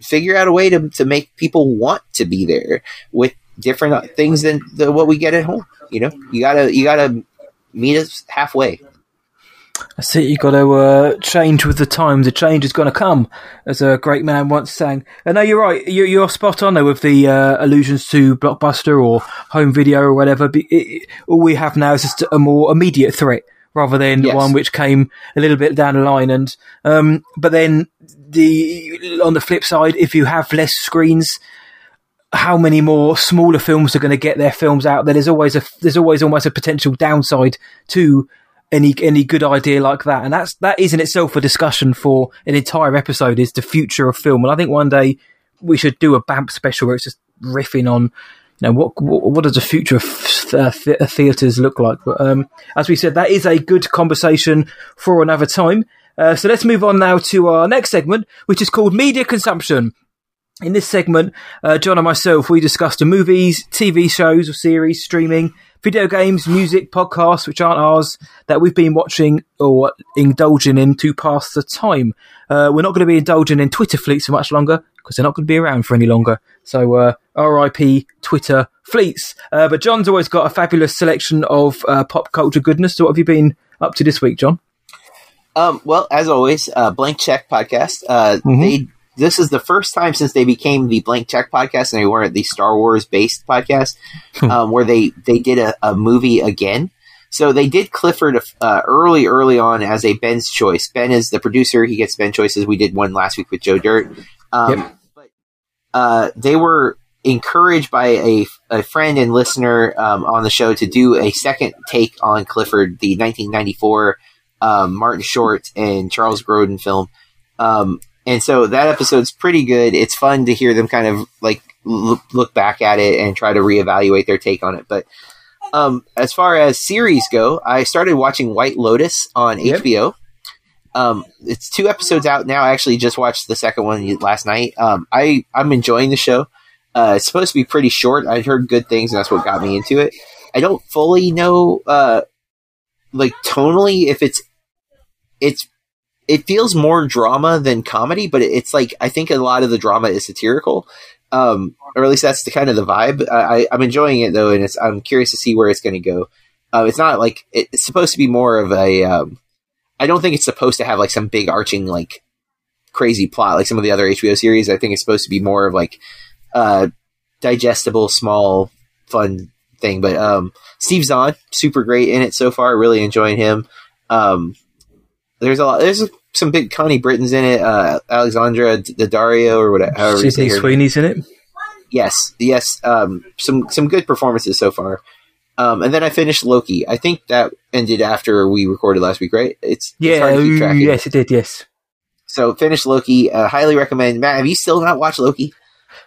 figure out a way to to make people want to be there with different things than the, what we get at home. You know, you gotta you gotta meet us halfway. That's it. You got to uh, change with the times. The change is going to come, as a great man once sang. And no, you're right. You're, you're spot on though with the uh, allusions to blockbuster or home video or whatever. It, it- all we have now is just a more immediate threat rather than Yes. one which came a little bit down the line. And um, but then the on the flip side, if you have less screens, how many more smaller films are going to get their films out there? There's always a there's always almost a potential downside to any any good idea like that, and that's that is in itself a discussion for an entire episode. Is the future of film, and I think one day we should do a BAMP special where it's just riffing on. You know what? What, what does the future of uh, th- theaters look like? But um, as we said, that is a good conversation for another time. Uh, so let's move on now to our next segment, which is called media consumption. In this segment, uh, John and myself, we discuss the movies, TV shows or series, streaming, video games, music, podcasts, which aren't ours, that we've been watching or indulging in to pass the time. Uh, we're not going to be indulging in Twitter fleets for much longer because they're not going to be around for any longer. So, uh, RIP Twitter fleets. Uh, but John's always got a fabulous selection of uh, pop culture goodness. So, what have you been up to this week, John? Um, well, as always, uh, Blank Check podcast. Uh, Mhm. They this is the first time since they became the Blank Check podcast, and they weren't the Star Wars based podcast, um, where they they did a, a movie again. So they did Clifford uh, early, early on as a Ben's choice. Ben is the producer; he gets Ben choices. We did one last week with Joe Dirt. Um, But uh, they were encouraged by a, a friend and listener um, on the show to do a second take on Clifford, the 1994 um, Martin Short and Charles Grodin film. And so that episode's pretty good. It's fun to hear them kind of like look, look back at it and try to reevaluate their take on it. But um, as far as series go, I started watching White Lotus on Yep. HBO. Um, it's two episodes out now. I actually just watched the second one last night. Um, I I'm enjoying the show. Uh, it's supposed to be pretty short. I'd heard good things, and that's what got me into it. I don't fully know, uh, like tonally, if it's it's it feels more drama than comedy, but it's like I think a lot of the drama is satirical, um, or at least that's the kind of the vibe. I, am enjoying it though, and it's I'm curious to see where it's going to go. Uh, it's not like it's supposed to be more of a. Um, I don't think it's supposed to have like some big arching like crazy plot like some of the other HBO series. I think it's supposed to be more of like uh, digestible, small, fun thing. But um, Steve Zahn, super great in it so far. Really enjoying him. Um, there's a lot. There's some big Connie Britton's in it. Uh, Alexandra Daddario or whatever. Sydney Sweeney's in it. Yes, yes. Um, some some good performances so far. Um, and then I finished Loki. I think that ended after we recorded last week, right? It's yeah, it's yes, it did. Yes. So finished Loki. Uh, highly recommend. Matt, have you still not watched Loki?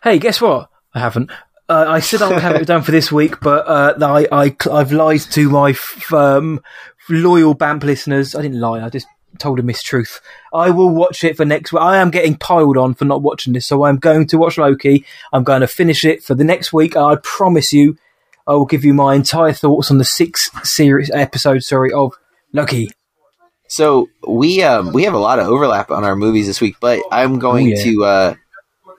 Hey, guess what? I haven't. Uh, I said I would have it done for this week, but uh, I, I, I've lied to my f- um, loyal BAMP listeners. I didn't lie. I just told a mistruth. I will watch it for next week. I am getting piled on for not watching this, so I'm going to watch Loki. I'm going to finish it for the next week. I promise you, I will give you my entire thoughts on the six series episode, sorry, of Loki. So we um, we have a lot of overlap on our movies this week, but I'm going oh, yeah. to uh,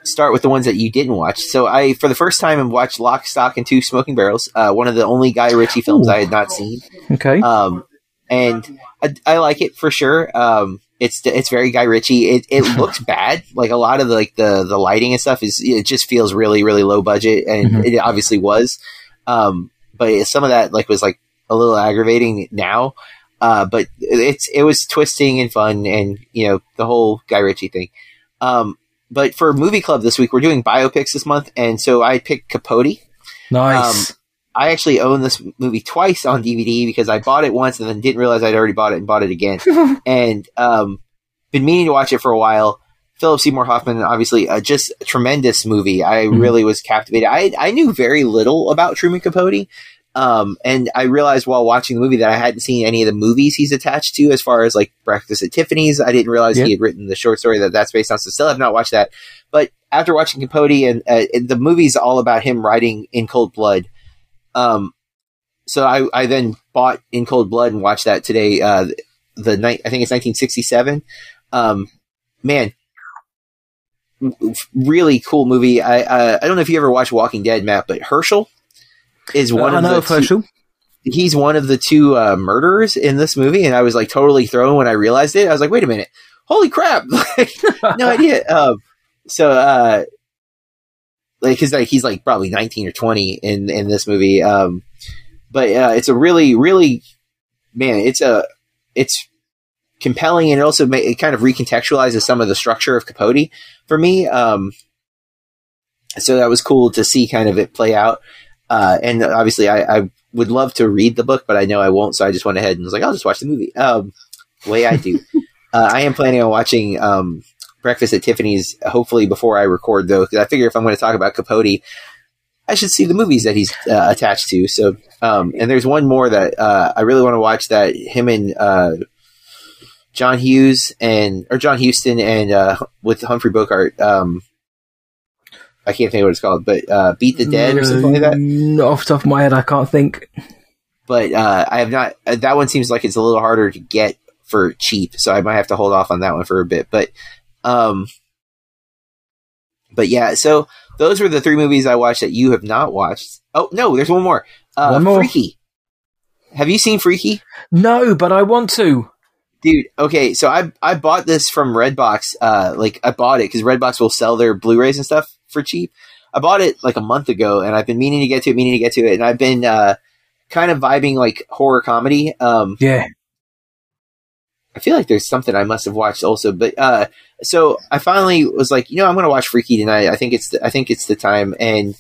start with the ones that you didn't watch. So I, for the first time, have watched Lock, Stock, and Two Smoking Barrels, uh, one of the only Guy Ritchie films Ooh. I had not seen. Okay. Um, and I, I, like it for sure. Um, it's it's very Guy Ritchie. It it looks bad. Like a lot of the, like the the lighting and stuff is it just feels really really low budget, and mm-hmm. it obviously was. Um, but some of that like was like a little aggravating now. Uh, but it's it was twisting and fun, and you know the whole Guy Ritchie thing. Um, but for movie club this week, we're doing biopics this month, and so I picked Capote. Nice. Um, I actually own this movie twice on DVD because I bought it once and then didn't realize I'd already bought it and bought it again. and um, been meaning to watch it for a while. Philip Seymour Hoffman, obviously, uh, just a tremendous movie. I mm-hmm. really was captivated. I I knew very little about Truman Capote, um, and I realized while watching the movie that I hadn't seen any of the movies he's attached to, as far as like Breakfast at Tiffany's. I didn't realize he had written the short story that that's based on. So still have not watched that. But after watching Capote and uh, the movie's all about him writing in cold blood. Um, so I, I then bought In Cold Blood and watched that today. Uh, the night I think it's 1967. Um, man, really cool movie. I uh, I don't know if you ever watched Walking Dead, Matt, but Hershel is one uh, of the two, he's one of the two uh, murderers in this movie, and I was like totally thrown when I realized it. I was like, wait a minute, holy crap, no idea. Um, so, uh, like, cause like he's like probably nineteen or twenty in in this movie. Um, but uh, it's a really, really, man, it's a it's compelling, and it also may, it kind of recontextualizes some of the structure of Capote for me. Um, so that was cool to see kind of it play out. Uh, and obviously, I, I, would love to read the book, but I know I won't. So I just went ahead and was like, I'll just watch the movie. Um, way I do. uh, I am planning on watching um, Breakfast at Tiffany's, hopefully before I record, though, because I figure if I'm going to talk about Capote, I should see the movies that he's uh, attached to. So, um, and there's one more that uh, I really want to watch that him and uh, John Hughes and or John Huston and uh, with Humphrey Bogart. Um, I can't think of what it's called, but uh, Beat the Dead or something like that. Mm, off the top of my head, I can't think. But uh, I have not. Uh, that one seems like it's a little harder to get for cheap, so I might have to hold off on that one for a bit. But, um, but yeah. So those were the three movies I watched that you have not watched. Oh no, there's one more. Uh, one more. Freaky. Have you seen Freaky? No, but I want to. Dude, okay, so I I bought this from Redbox. Uh, like I bought it because Redbox will sell their Blu-rays and stuff for cheap. I bought it like a month ago, and I've been meaning to get to it, meaning to get to it, and I've been uh, kind of vibing like horror comedy. Um, yeah, I feel like there's something I must have watched also, but uh, so I finally was like, you know, I'm going to watch Freaky tonight. I think it's the, I think it's the time. And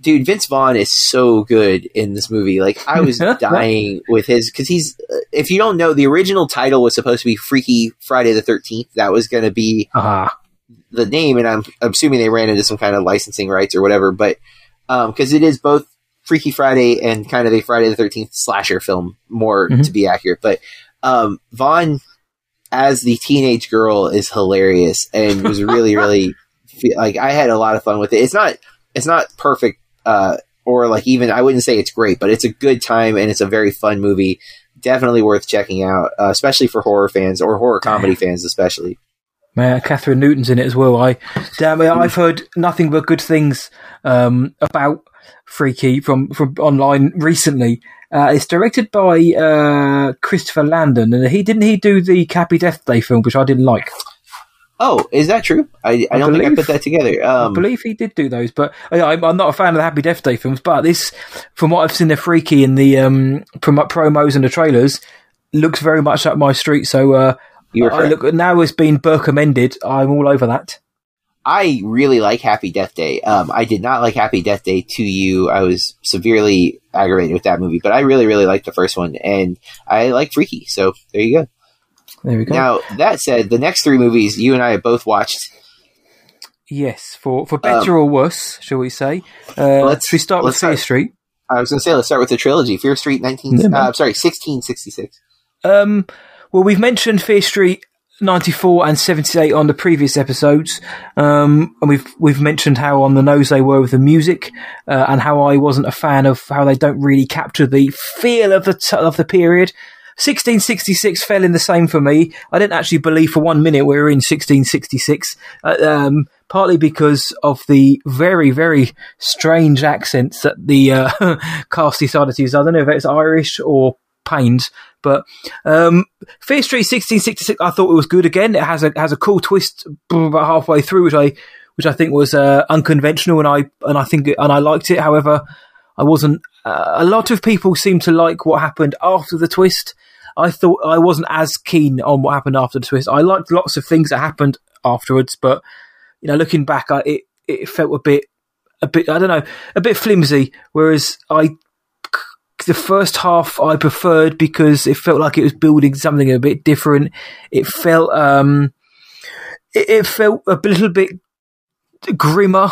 dude, Vince Vaughn is so good in this movie. Like I was dying with his because he's. Uh, if you don't know, the original title was supposed to be Freaky Friday the Thirteenth. That was going to be uh-huh the name, and I'm, I'm, assuming they ran into some kind of licensing rights or whatever. But because um, it is both Freaky Friday and kind of a Friday the Thirteenth slasher film, more mm-hmm. to be accurate. But um, Vaughn as the teenage girl is hilarious and was really really like I had a lot of fun with it. It's not it's not perfect uh, or like even I wouldn't say it's great, but it's a good time and it's a very fun movie. definitely worth checking out, uh, especially for horror fans or horror comedy fans, especially. Man, Kathryn Newton's in it as well. I damn it, I've heard nothing but good things um, about Freaky from from online recently. Uh, it's directed by uh, Christopher Landon, and he didn't he do the Happy Death Day film, which I didn't like. Oh, is that true? I, I, I don't think I believe- put that together. I Um, believe he did do those, but I, I'm I'm not a fan of the Happy Death Day films. But this, from what I've seen, the Freaky in the um, prom- promos and the trailers, looks very much up my street. So uh, I correct. look now it's been Burke amended. I'm all over that. I really like Happy Death Day. Um, I did not like Happy Death Day 2U. I was severely aggravated with that movie, but I really, really liked the first one, and I like Freaky. So there you go. There we go. Now that said, the next three movies you and I have both watched. yes, for for better or worse, shall we say? Uh, Let's- we start with let's Fear Street. I was going to say let's start with the trilogy: Fear Street, nineteen. Yeah, uh, sorry, sixteen sixty six. Um, well, we've mentioned Fear Street 94 and 78 on the previous episodes, um, and we've we've mentioned how on the nose they were with the music, uh, and how I wasn't a fan of how they don't really capture the feel of the t- of the period. 1666 fell in the same for me. I didn't actually believe for one minute we were in 1666, uh, um, partly because of the very, very strange accents that the uh, cast decided to use. I don't know if it's Irish or Pains, but um, Fear Street 1666, I thought it was good again. It has a has a cool twist about halfway through, which I which I think was uh, unconventional, and I and I think it, and I liked it. However, I wasn't. Uh, a lot of people seem to like what happened after the twist. I thought I wasn't as keen on what happened after the twist. I liked lots of things that happened afterwards, but you know, looking back, I, it it felt a bit a bit I don't know a bit flimsy. Whereas I the first half I preferred because it felt like it was building something a bit different. It felt um, it, it felt a little bit grimmer,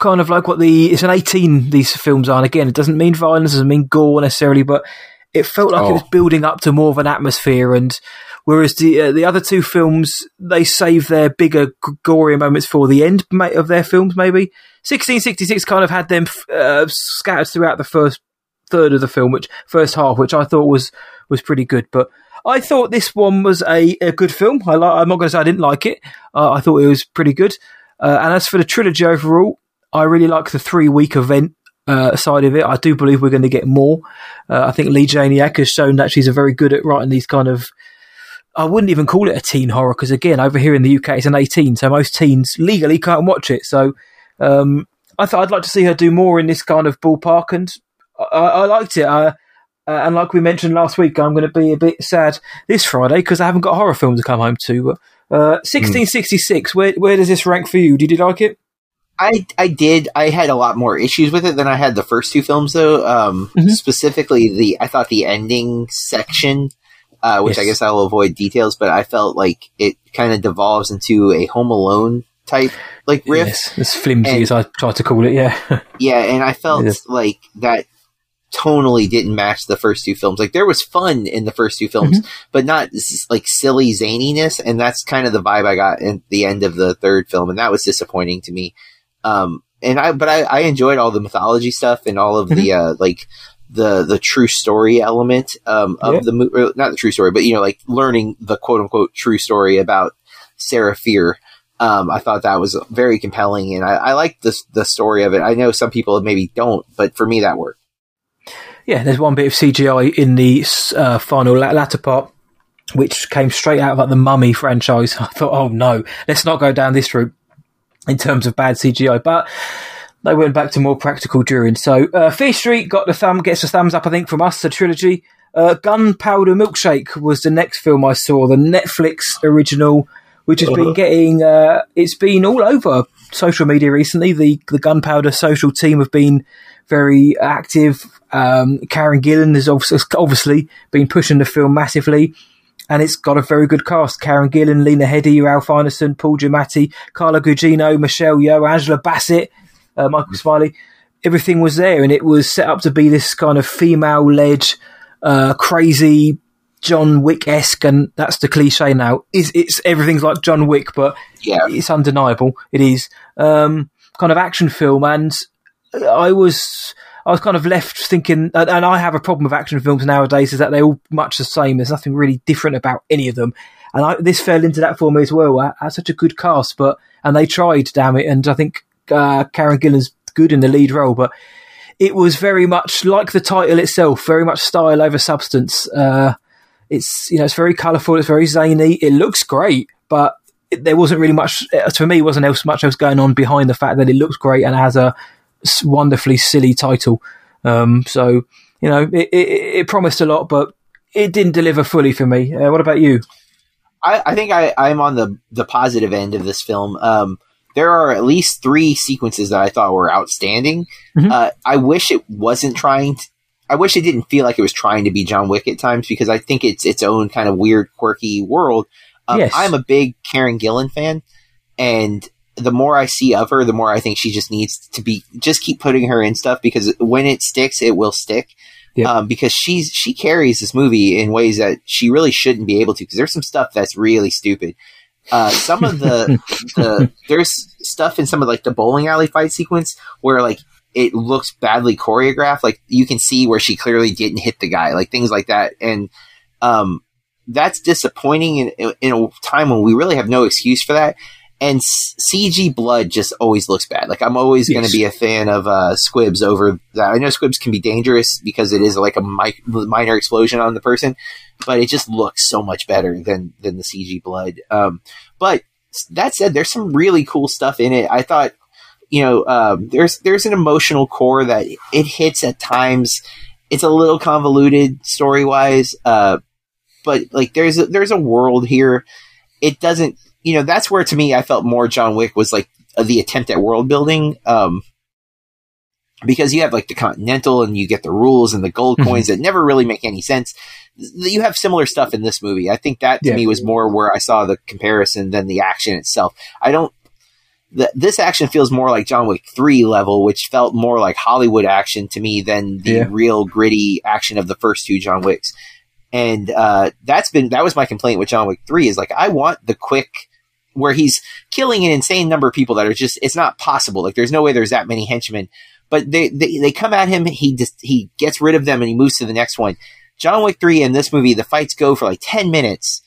kind of like what the it's an eighteen these films are. And again, it doesn't mean violence, doesn't mean gore necessarily, but it felt like it Oh. was building up to more of an atmosphere. And whereas the uh, the other two films, they save their bigger g- gory moments for the end of their films. Maybe sixteen sixty six kind of had them uh, scattered throughout the first third of the film, which first half, which I thought was was pretty good. But I thought this one was a, a good film. I li- I'm not going to say I didn't like it. Uh, I thought it was pretty good. Uh, and as for the trilogy overall, I really like the three week event uh, side of it. I do believe we're going to get more. Uh, I think Leigh Janiak has shown that she's a very good at writing these kind of. I wouldn't even call it a teen horror because again, over here in the UK, it's an 18, so most teens legally can't watch it. So um, I thought I'd like to see her do more in this kind of ballpark, and I, I liked it. Uh, uh, and like we mentioned last week, I'm going to be a bit sad this Friday because I haven't got a horror film to come home to. Uh, 1666. Where where does this rank for you? Did you like it? I I did. I had a lot more issues with it than I had the first two films, though. Um, Mhm. Specifically, the I thought the ending section, uh, which I guess I'll avoid details, but I felt like it kind of devolves into a Home Alone type like riff. Yes, as flimsy And- as I tried to call it. Yeah, Yeah, and I felt Yes. like that tonally didn't match the first two films. Like there was fun in the first two films, Mm-hmm. but not like silly zaniness, and that's kind of the vibe I got at the end of the third film, and that was disappointing to me. Um, and I, but I, I enjoyed all the mythology stuff and all of the Mm-hmm. uh, like the the true story element um, of Yeah. the movie, not the true story, but you know, like learning the quote unquote true story about Sarah Fear. Um, I thought that was very compelling, and I, I liked the the story of it. I know some people maybe don't, but for me that worked. Yeah. There's one bit of CGI in the uh, final latter part, which came straight out of like the Mummy franchise. I thought, oh no, let's not go down this route in terms of bad CGI, but. They went back to more practical during. So, uh, Fear Street got the thumb, gets a thumbs up, I think, from us, the trilogy. Uh, Gunpowder Milkshake was the next film I saw, the Netflix original, which has been getting, uh, it's been all over social media recently. The, the Gunpowder social team have been very active. Um, Karen Gillan has obviously, obviously been pushing the film massively. And it's got a very good cast. Karen Gillan, Lena Headey, Ralph Ineson, Paul Giamatti, Carla Gugino, Michelle Yeoh, Angela Bassett, uh, Michael Smiley. Everything was there, and it was set up to be this kind of female-led, uh, crazy John Wick esque, and that's the cliche now. Is it's everything's like John Wick, but Yeah, it's undeniable. It is um, kind of action film, and I was I was kind of left thinking, and I have a problem with action films nowadays, is that they're all much the same. There's nothing really different about any of them. And I, this fell into that for me as well. I had such a good cast, but, and they tried, damn it. And I think, uh, Karen Gillan's good in the lead role, but it was very much like the title itself, very much style over substance. Uh, it's, you know, it's very colourful, it's very zany, it looks great, but it, there wasn't really much, uh, for me, wasn't else, much else going on behind the fact that it looks great and has a wonderfully silly title. Um, so, you know, it, it, it promised a lot, but it didn't deliver fully for me. Uh, what about you? I, I think I, I'm on the the positive end of this film. Um, there are at least three sequences that I thought were outstanding. Mhm. Uh, I wish it wasn't trying. To, I wish it didn't feel like it was trying to be John Wick at times because I think it's its own kind of weird, quirky world. Um, Yes. I'm a big Karen Gillan fan, and the more I see of her, the more I think she just needs to be just keep putting her in stuff because when it sticks, it will stick. Yep. Um, because she's she carries this movie in ways that she really shouldn't be able to. Because there's some stuff that's really stupid. Uh, some of the the there's stuff in some of like the bowling alley fight sequence where like it looks badly choreographed. Like you can see where she clearly didn't hit the guy, like things like that, and um, that's disappointing in, in a time when we really have no excuse for that. And CG blood just always looks bad. Like I'm always going to be a fan of uh, squibs over that. I know squibs can be dangerous because it is like a mi- minor explosion on the person, but it just looks so much better than than the CG blood. Um, but that said, there's some really cool stuff in it. I thought, you know, um, there's there's an emotional core that it hits at times. It's a little convoluted story wise, uh, but like there's a, there's a world here. It doesn't, you know, that's where to me I felt more John Wick was like the attempt at world building. Um, because you have like the Continental and you get the rules and the gold Mhm. coins that never really make any sense. You have similar stuff in this movie. I think that to Yeah. me was more where I saw the comparison than the action itself. I don't. th this action feels more like John Wick three level, which felt more like Hollywood action to me than the Yeah. real gritty action of the first two John Wicks. And uh, that's been that was my complaint with John Wick three is like I want the quick where he's killing an insane number of people that are just it's not possible. Like there's no way there's that many henchmen. But they, they they come at him, he just he gets rid of them and he moves to the next one. John Wick three in this movie, the fights go for like ten minutes,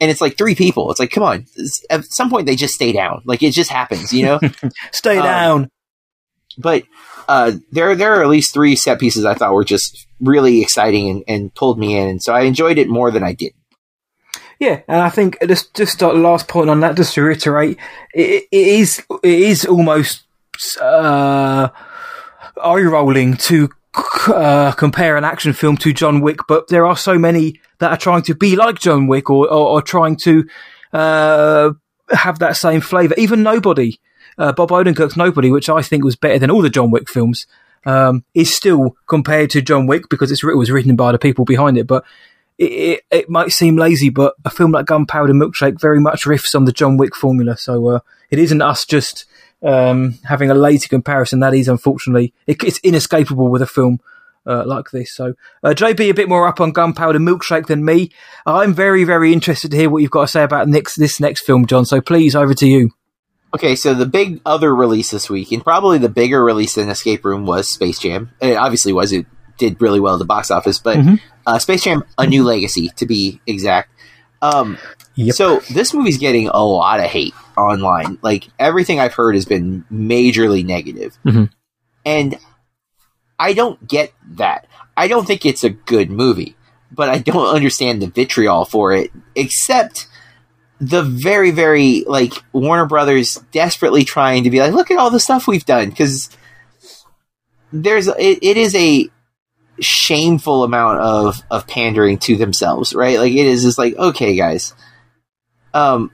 and it's like three people. It's like, come on, at some point they just stay down. Like it just happens, you know. Stay Um, down. but uh, there there are at least three set pieces I thought were just really exciting and, and pulled me in, and so I enjoyed it more than I did. Yeah, and I think just just a last point on that, just to reiterate, it, it is it is almost uh, eye rolling to uh, compare an action film to John Wick, but there are so many that are trying to be like John Wick or or, or trying to uh, have that same flavour. Even Nobody, uh, Bob Odenkirk's Nobody, which I think was better than all the John Wick films, um, is still compared to John Wick because it was written by the people behind it, but it, it, it might seem lazy, but a film like Gunpowder Milkshake very much riffs on the John Wick formula. So uh, it isn't us just um, having a lazy comparison. That is unfortunately it, it's inescapable with a film uh, like this. So uh, JB a bit more up on Gunpowder Milkshake than me. I'm very very interested to hear what you've got to say about next this next film, John. So please over to you. Okay, so the big other release this week, and probably the bigger release than Escape Room, was Space Jam. It obviously was. It did really well at the box office, but Mhm. uh, Space Jam: A New Legacy, to be exact. Um, Yep. So this movie's getting a lot of hate online. Like everything I've heard has been majorly negative, Mhm. and I don't get that. I don't think it's a good movie, but I don't understand the vitriol for it, except the very, very like Warner Brothers desperately trying to be like, look at all the stuff we've done because there's it, it is a shameful amount of of pandering to themselves, right? Like it is just like, okay, guys, um,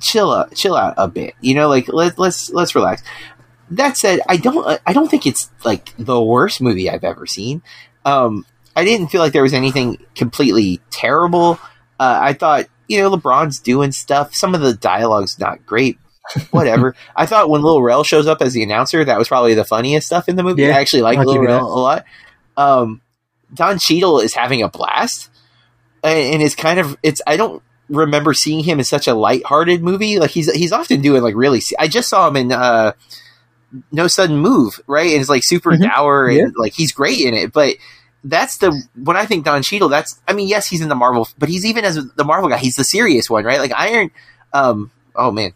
chill out, chill out a bit, you know, like let let's let's relax. That said, I don't I don't think it's like the worst movie I've ever seen. Um, I didn't feel like there was anything completely terrible. Uh, I thought, you know, LeBron's doing stuff. Some of the dialogue's not great. Whatever. I thought when Lil Rel shows up as the announcer, that was probably the funniest stuff in the movie. Yeah, I actually like Lil Rel a lot. Um, Don Cheadle is having a blast, and, and it's kind of it's. I don't remember seeing him in such a light-hearted movie. Like he's he's often doing like really. I just saw him in uh, No Sudden Move, right? And it's like super Mhm. dour and Yeah. like he's great in it, but that's the when I think Don Cheadle. That's I mean, yes, he's in the Marvel, but he's even as the Marvel guy, he's the serious one, right? Like Iron. Um. Oh man,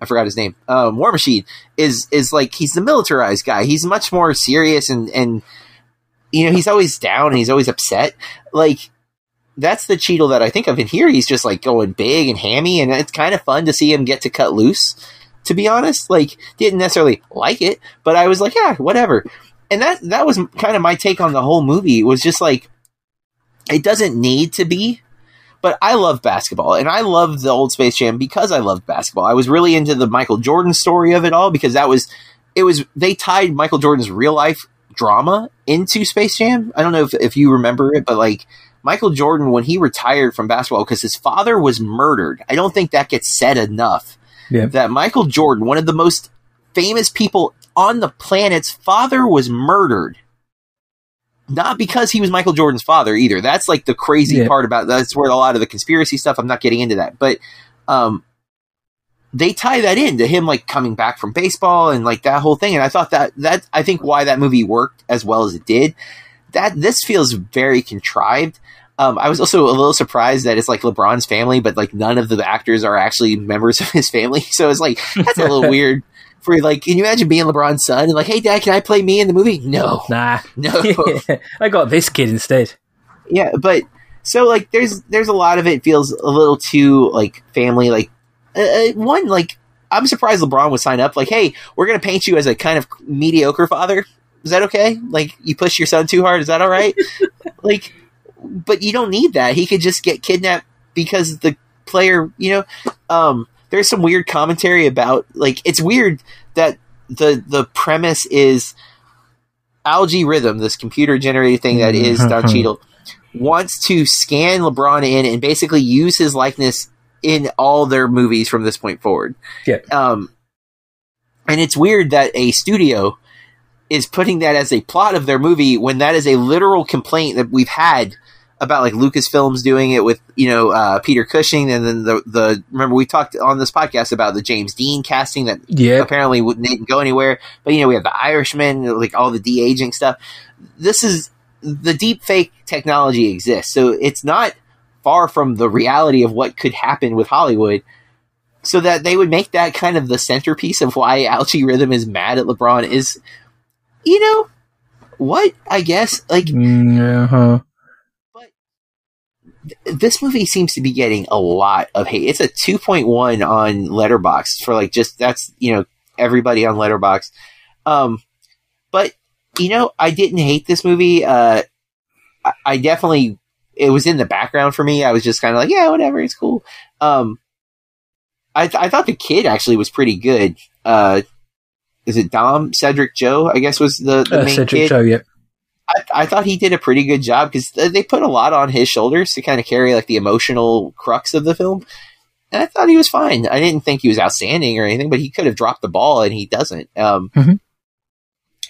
I forgot his name. Um, War Machine is is like he's the militarized guy. He's much more serious and and you know he's always down and he's always upset. Like that's the Cheadle that I think of in here. He's just like going big and hammy, and it's kind of fun to see him get to cut loose. To be honest, like didn't necessarily like it, but I was like, yeah, whatever. And that that was kind of my take on the whole movie. Was just like it doesn't need to be, but I love basketball and I love the old Space Jam because I loved basketball. I was really into the Michael Jordan story of it all because that was it was they tied Michael Jordan's real life drama into Space Jam. I don't know if, if you remember it, but like Michael Jordan when he retired from basketball because his father was murdered. I don't think that gets said enough. Yeah. That Michael Jordan, one of the most famous people on the planet's father was murdered. Not because he was Michael Jordan's father either. That's like the crazy Yeah. part about that's where a lot of the conspiracy stuff. I'm not getting into that, but um, they tie that in to him like coming back from baseball and like that whole thing. And I thought that that I think why that movie worked as well as it did. That this feels very contrived. Um, I was also a little surprised that it's like LeBron's family, but like none of the actors are actually members of his family. So it's like that's a little weird. For like, can you imagine being LeBron's son and like, hey, dad, can I play me in the movie? No, Nah. no. I got this kid instead. yeah, but so like, there's there's a lot of it feels a little too like family. Like uh, uh, one, like I'm surprised LeBron would sign up. Like, hey, we're gonna paint you as a kind of mediocre father. Is that okay? Like, you push your son too hard. Is that all right? like, but you don't need that. He could just get kidnapped because the player, you know, um, there's some weird commentary about like it's weird that the the premise is Al-G Rhythm, this computer generated thing that is Don Mhm. Cheadle, wants to scan LeBron in and basically use his likeness in all their movies from this point forward. Yeah. Um, and it's weird that a studio is putting that as a plot of their movie when that is a literal complaint that we've had about like Lucasfilms doing it with you know uh, Peter Cushing and then the the remember we talked on this podcast about the James Dean casting that Yeah. apparently wouldn't didn't go anywhere. But you know, we have the Irishman, like all the de aging stuff. This is the deep fake technology exists, so it's not far from the reality of what could happen with Hollywood. So that they would make that kind of the centerpiece of why Al-G Rhythm is mad at LeBron is, you know, what I guess like Mm, uh-huh. this movie seems to be getting a lot of hate. It's a 2.1 on Letterboxd for like just that's you know everybody on Letterboxd. Um, but you know, I didn't hate this movie. Uh, I, I definitely it was in the background for me. I was just kind of like, yeah, whatever, it's cool. Um, I th- I thought the kid actually was pretty good. Uh, is it Dom Cedric Joe? I guess was the, the Uh, main Cedric kid. Joe, yeah. I, I thought he did a pretty good job because they put a lot on his shoulders to kind of carry like the emotional crux of the film. And I thought he was fine. I didn't think he was outstanding or anything, but he could have dropped the ball and he doesn't. Um, Mhm.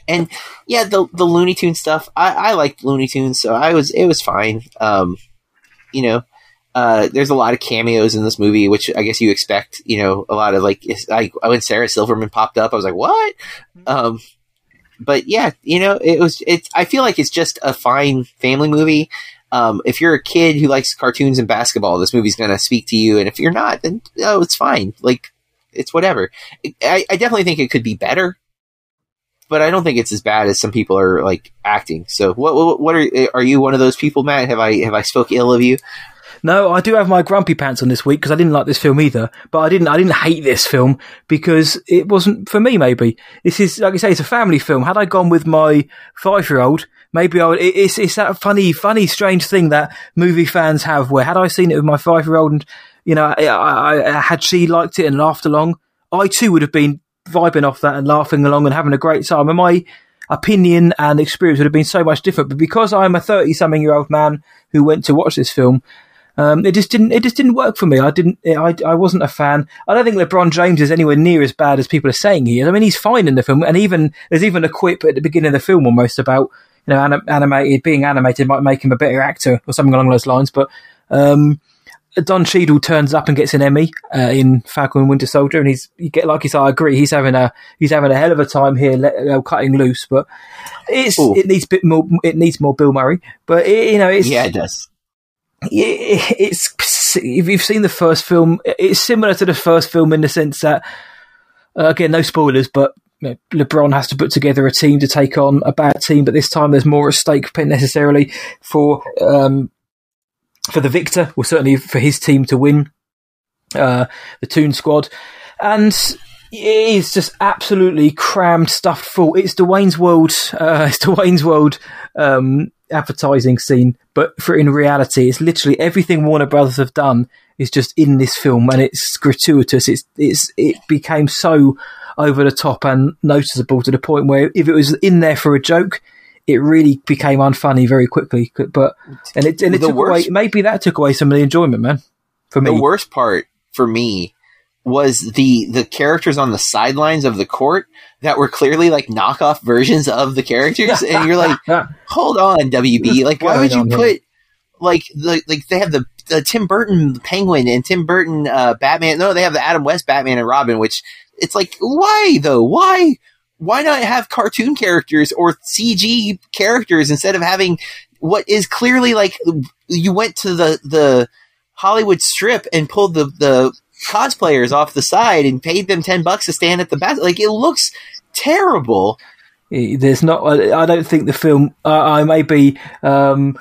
And yeah, the the Looney Tune stuff. I, I liked Looney Tunes, so I was it was fine. Um, you know, uh, there's a lot of cameos in this movie, which I guess you expect. You know, a lot of like I when Sarah Silverman popped up, I was like, what? Um, but yeah, you know, it was. It's. I feel like it's just a fine family movie. Um, if you're a kid who likes cartoons and basketball, this movie's gonna speak to you. And if you're not, then oh, it's fine. Like it's whatever. I, I definitely think it could be better, but I don't think it's as bad as some people are like acting. So what? What, what are are you one of those people, Matt? Have I have I spoke ill of you? No, I do have my grumpy pants on this week because I didn't like this film either. But I didn't, I didn't hate this film because it wasn't for me. Maybe this is, like I say, it's a family film. Had I gone with my five-year-old, maybe I would. It's, it's that funny, funny, strange thing that movie fans have. Where had I seen it with my five-year-old, and you know, I, I, I, had she liked it and laughed along, I too would have been vibing off that and laughing along and having a great time. And my opinion and experience would have been so much different. But because I'm a thirty-something-year-old man who went to watch this film. Um, it just didn't. It just didn't work for me. I didn't. I, I wasn't a fan. I don't think LeBron James is anywhere near as bad as people are saying he is. I mean, he's fine in the film, and even there's even a quip at the beginning of the film almost about you know anim- animated being animated might make him a better actor or something along those lines. But um, Don Cheadle turns up and gets an Emmy uh, in Falcon and Winter Soldier, and he's you get like you said, I agree, he's having a he's having a hell of a time here, let, uh, cutting loose. But it's Ooh. it needs bit more it needs more Bill Murray. But it, you know, it's Yeah, it does. it- it's if you've seen the first film, it's similar to the first film in the sense that uh, again, no spoilers, but you know, LeBron has to put together a team to take on a bad team, but this time there's more at stake necessarily for um, for the victor, or certainly for his team to win. Uh, the Toon Squad, and it is just absolutely crammed, stuffed full. It's Wayne's World. Uh, it's Wayne's World um, advertising scene, but for in reality, it's literally everything Warner Brothers have done is just in this film, and it's gratuitous. It's it's it became so over the top and noticeable to the point where if it was in there for a joke, it really became unfunny very quickly. But and it and it The took worst- away maybe that took away some of the enjoyment, man. For me, The worst part for me was the the characters on the sidelines of the court that were clearly like knockoff versions of the characters, and you're like, hold on, WB, like why would you put like the like they have the, the Tim Burton Penguin and Tim Burton uh, Batman? No, they have the Adam West Batman and Robin, which it's like why though? Why? Why not have cartoon characters or CG characters instead of having what is clearly like you went to the the Hollywood strip and pulled the the cosplayers off the side and paid them 10 bucks to stand at the back like it looks terrible there's not. I I don't think the film. Uh, I may be um,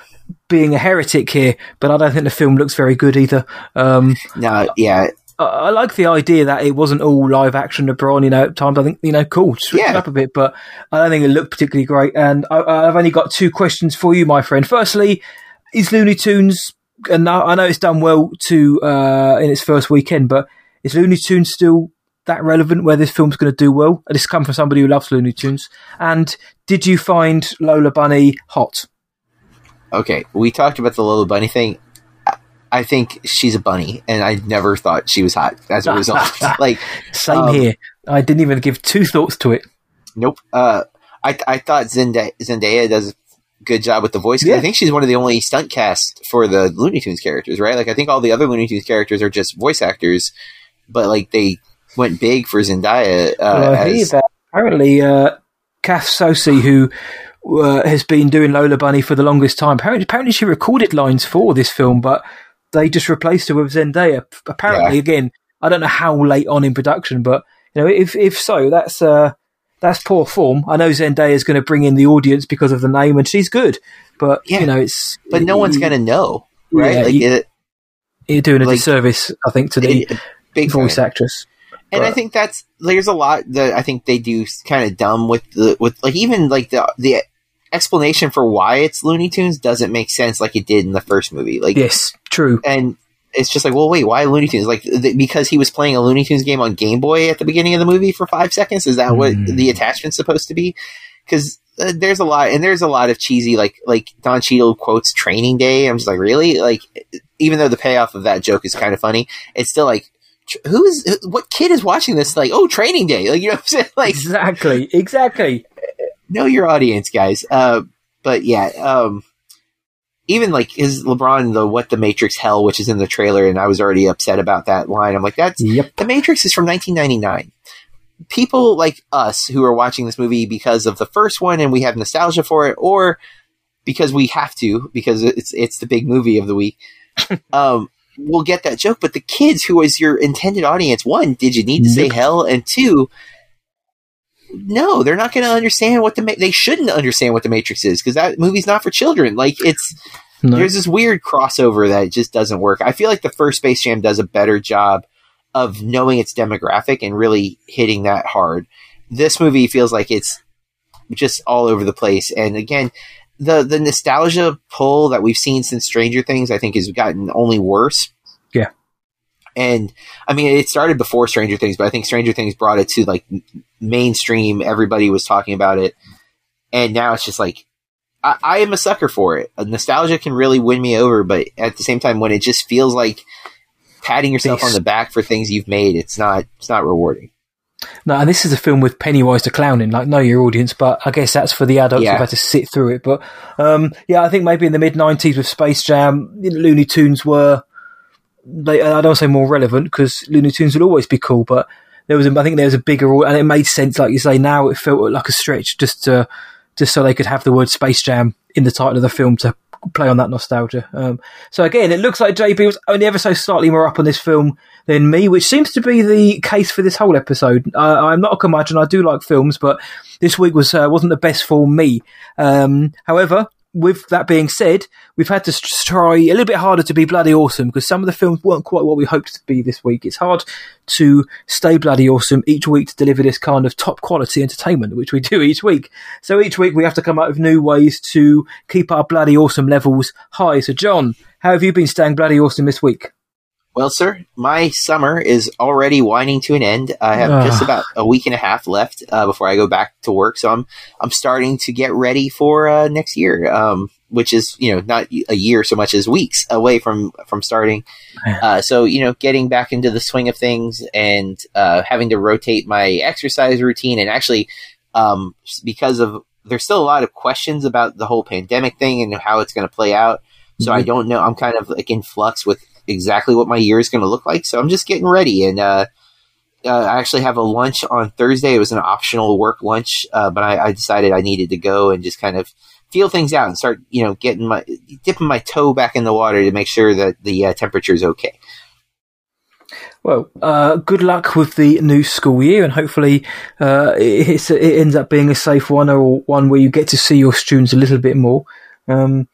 being a heretic here, but I don't think the film looks very good either. Um, no yeah I, I like the idea that it wasn't all live action LeBron. You know, at times I think you know, cool, switch it Yeah. up a bit, but I don't think it looked particularly great. And I, I've only got two questions for you, my friend. Firstly, is Looney Tunes? And I I know it's done well to uh, in its first weekend, but is Looney Tunes still that relevant where this film's going to do well? And This come from somebody who loves Looney Tunes. And did you find Lola Bunny hot? okay we talked about the Lola Bunny thing I- think she's a bunny and I never thought she was hot as a result like Same Um, here. I didn't even give two thoughts to it. nope uh I I thought Zendaya, Zendaya does a good job with the voice Yeah. I think she's one of the only stunt cast for the Looney Tunes characters right like I think all the other Looney Tunes characters are just voice actors but like they went big for Zendaya uh, Well, I hear as, that apparently uh, Kath Soucie, who uh, has been doing Lola Bunny for the longest time, apparently, apparently she recorded lines for this film, but they just replaced her with Zendaya. Apparently, Yeah. again, I don't know how late on in production, but you know, if if so, that's uh, that's poor form. I know Zendaya is going to bring in the audience because of the name, and she's good, but Yeah. you know, it's but no one's gonna know right Yeah, like you- it, you're doing a like- disservice, I think, to the it- big voice time. actress. and I think that's there's a lot that I think they do kind of dumb with the with like even like the the explanation for why it's Looney Tunes doesn't make sense like it did in the first movie. Like Yes, true. and it's just like, well, wait, why Looney Tunes? Like th- because he was playing a Looney Tunes game on Game Boy at the beginning of the movie for five seconds. Is that what Mm. the attachment's supposed to be? Because uh, there's a lot, and there's a lot of cheesy, like like Don Cheadle quotes "Training Day." I'm just like, really? Like, even though the payoff of that joke is kind of funny, it's still like, who is what kid is watching this? Like, oh, Training Day. Like, you know what I'm saying? Like, Exactly, exactly. Know your audience, guys. Uh, but yeah, um, even like his LeBron, the "What the Matrix Hell," which is in the trailer, and I was already upset about that line. I'm like, that's Yep. the Matrix is from 1999. People like us who are watching this movie because of the first one and we have nostalgia for it, or because we have to because it's it's the big movie of the week. um, will get that joke, but the kids who is your intended audience, one, did you need to say hell, and two, no, they're not going to understand what the Ma- they shouldn't understand what the Matrix is because that movie's not for children. Like it's No. there's this weird crossover that just doesn't work. I feel like the first Space Jam does a better job of knowing its demographic and really hitting that hard. This movie feels like it's just all over the place. And again, the the nostalgia pull that we've seen since Stranger Things, I think, has gotten only worse. Yeah. And I mean, it started before Stranger Things, but I think Stranger Things brought it to like mainstream. Everybody was talking about it, and now it's just like I, I am a sucker for it. Uh, Nostalgia can really win me over, but at the same time, when it just feels like patting yourself This- on the back for things you've made, it's not it's not rewarding. No, and this is a film with Pennywise the clown in. Like, know your audience, but I guess that's for the adults Yeah. who've had to sit through it. But um, yeah, I think maybe in the mid '90s with Space Jam, you know, Looney Tunes were I don't say more relevant because Looney Tunes will always be cool, but there was, a, I think there was a bigger, and it made sense, like you say. Now it felt like a stretch just to, just so they could have the word Space Jam in the title of the film to play on that nostalgia. Um, so again, it looks like JB was only ever so slightly more up on this film than me, which seems to be the case for this whole episode. Uh, I'm not a curmudgeon; I do like films, but this week was uh, wasn't the best for me. Um, however, with that being said, we've had to try a little bit harder to be bloody awesome because some of the films weren't quite what we hoped to be this week. It's hard to stay bloody awesome each week to deliver this kind of top quality entertainment, which we do each week. So each week we have to come up with new ways to keep our bloody awesome levels high. So, John, how have you been staying bloody awesome this week? Well, sir, my summer is already winding to an end. I have uh. just about a week and a half left uh, before I go back to work, so I'm I'm starting to get ready for uh, next year, um, which is you know not a year so much as weeks away from from starting. Uh, so you know, getting back into the swing of things and uh, having to rotate my exercise routine, and actually um, because of there's still a lot of questions about the whole pandemic thing and how it's going to play out. So mm-hmm. I don't know. I'm kind of like in flux with exactly what my year is going to look like. So I'm just getting ready. And uh, uh, I actually have a lunch on Thursday. It was an optional work lunch, uh, but I, I, decided I needed to go and just kind of feel things out and start, you know, getting my dipping my toe back in the water to make sure that the uh, temperature is okay. Well, uh, good luck with the new school year, and hopefully uh, it, it, ends up being a safe one or one where you get to see your students a little bit more. Um,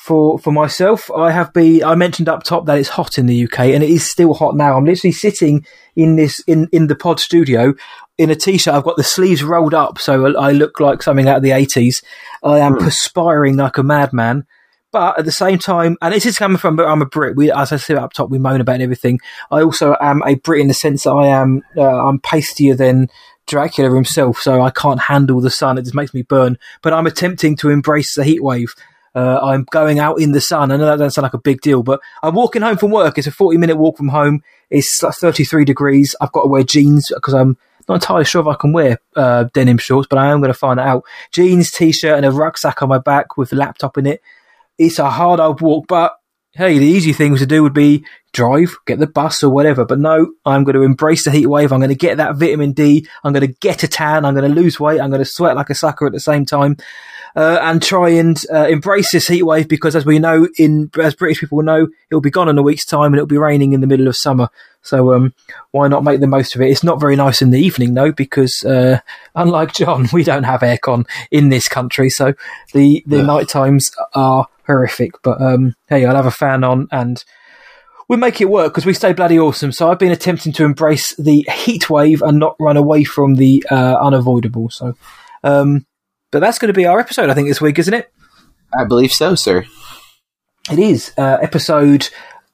for for myself, I have been. I mentioned up top that it's hot in the UK, and it is still hot now. I'm literally sitting in this in in the pod studio in a t-shirt. I've got the sleeves rolled up, so I look like something out of the 80s. I am mm. perspiring like a madman. But at the same time, and this is coming from, but I'm a Brit. We, as I said up top, we moan about everything. I also am a Brit in the sense that I am, uh, I'm pastier than Dracula himself, so I can't handle the sun. It just makes me burn. But I'm attempting to embrace the heat wave. Uh, I'm going out in the sun. I know that doesn't sound like a big deal, but I'm walking home from work. It's a 40 minute walk from home. It's 33 degrees. I've got to wear jeans because I'm not entirely sure if I can wear uh, denim shorts, but I am going to find out. Jeans, t-shirt, and a rucksack on my back with a laptop in it. It's a hard old walk, but hey, the easy things to do would be drive, get the bus or whatever. But no, I'm going to embrace the heat wave. I'm going to get that vitamin D. I'm going to get a tan. I'm going to lose weight. I'm going to sweat like a sucker at the same time uh, and try and uh, embrace this heat wave because, as we know, in as British people know, it'll be gone in a week's time and it'll be raining in the middle of summer. So um, why not make the most of it? It's not very nice in the evening though, because uh, unlike John, we don't have aircon in this country, so the the yeah. night times are horrific. But um, hey, I'll have a fan on and we make it work because we stay bloody awesome. So I've been attempting to embrace the heat wave and not run away from the uh, unavoidable. So um, but that's going to be our episode, I think, this week, isn't it? I believe so, sir. It is uh, episode.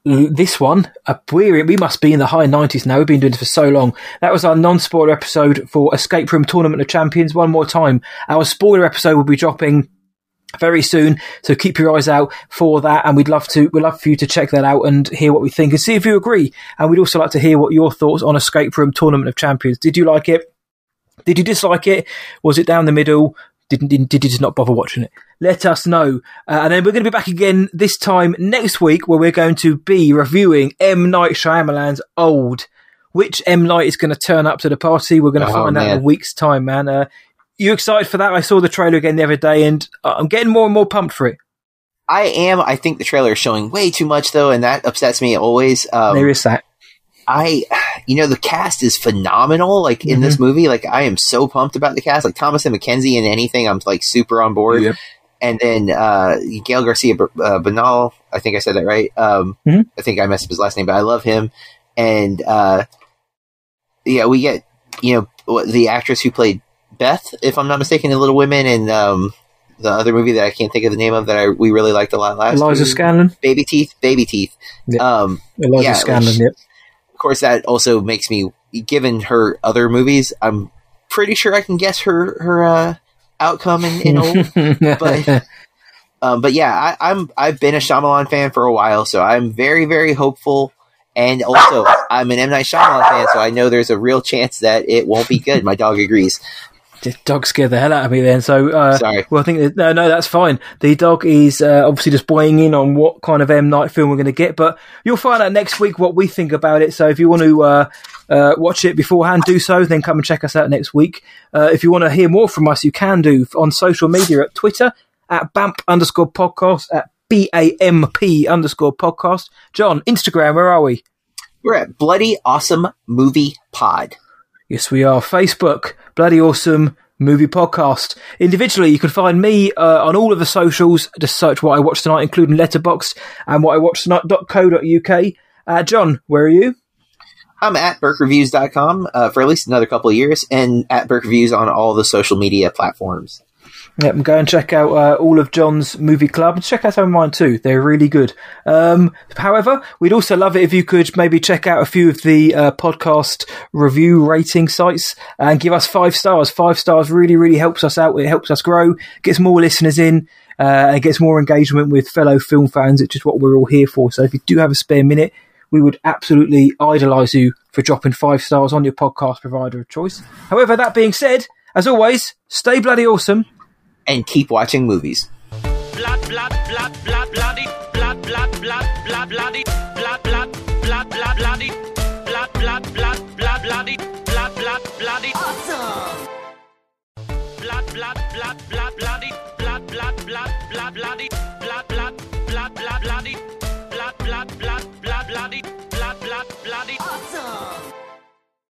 This one, uh, we we must be in the high nineties now. We've been doing this for so long. That was our non-spoiler episode for Escape Room Tournament of Champions. One more time, our spoiler episode will be dropping very soon. So keep your eyes out for that, and we'd love to we'd love for you to check that out and hear what we think and see if you agree. And we'd also like to hear what your thoughts on Escape Room Tournament of Champions. Did you like it? Did you dislike it? Was it down the middle? Didn't, did you just not bother watching it? Let us know. Uh, and then we're going to be back again this time next week where we're going to be reviewing M. Night Shyamalan's Old. Which M. Night is going to turn up to the party? We're going to oh, find man. out in a week's time, man. Uh, you excited for that? I saw the trailer again the other day and I'm getting more and more pumped for it. I am. I think the trailer is showing way too much though, and that upsets me always. Um, there is that. I, you know, the cast is phenomenal. Like in mm-hmm. this movie, like I am so pumped about the cast. Like Thomasin McKenzie in anything, I'm like super on board. Yep. And then uh, Gael Garcia uh, Bernal, I think I said that right. Um, mm-hmm. I think I messed up his last name, but I love him. And uh, yeah, we get you know the actress who played Beth, if I'm not mistaken, in Little Women, and um, the other movie that I can't think of the name of that I we really liked a lot last. Eliza Scanlen, Baby Teeth, Baby Teeth. Yep. Um, Eliza yeah, Scanlen. Yep of course, that also makes me, given her other movies, I'm pretty sure I can guess her her uh, outcome in, in old. but um, but yeah, I, I'm I've been a Shyamalan fan for a while, so I'm very very hopeful. And also, I'm an M Night Shyamalan fan, so I know there's a real chance that it won't be good. My dog agrees. The dog scared the hell out of me then. So, uh, Sorry. well, I think that, no, no, that's fine. The dog is uh, obviously just weighing in on what kind of M Night film we're going to get, but you'll find out next week what we think about it. So, if you want to uh, uh, watch it beforehand, do so. Then come and check us out next week. Uh, if you want to hear more from us, you can do on social media at Twitter at BAMP underscore podcast at B A M P underscore podcast. John, Instagram, where are we? We're at Bloody Awesome Movie Pod. Yes, we are. Facebook, Bloody Awesome Movie Podcast. Individually, you can find me uh, on all of the socials. Just search what I watched tonight, including Letterboxd and what I watched tonight.co.uk. Uh, John, where are you? I'm at BurkeReviews.com uh, for at least another couple of years, and at Burke Reviews on all the social media platforms. Yep, go and check out uh, all of John's movie club. Check out some of mine too; they're really good. Um, however, we'd also love it if you could maybe check out a few of the uh, podcast review rating sites and give us five stars. Five stars really, really helps us out. It helps us grow, gets more listeners in, uh, and gets more engagement with fellow film fans, which is what we're all here for. So, if you do have a spare minute, we would absolutely idolise you for dropping five stars on your podcast provider of choice. However, that being said, as always, stay bloody awesome. And keep watching movies. blood, blood, blood, blood, bloody, blood, blood, blood, blood, bloody, blood, blood, blood, blood, bloody, blood, blood, blood, blood, bloody, blood, blood, bloody. Awesome. Blood, blood, blood, blood, bloody, blood, blood, blood, blood, bloody, blood, blood, blood, blood, bloody, blood, blood, blood, blood, bloody.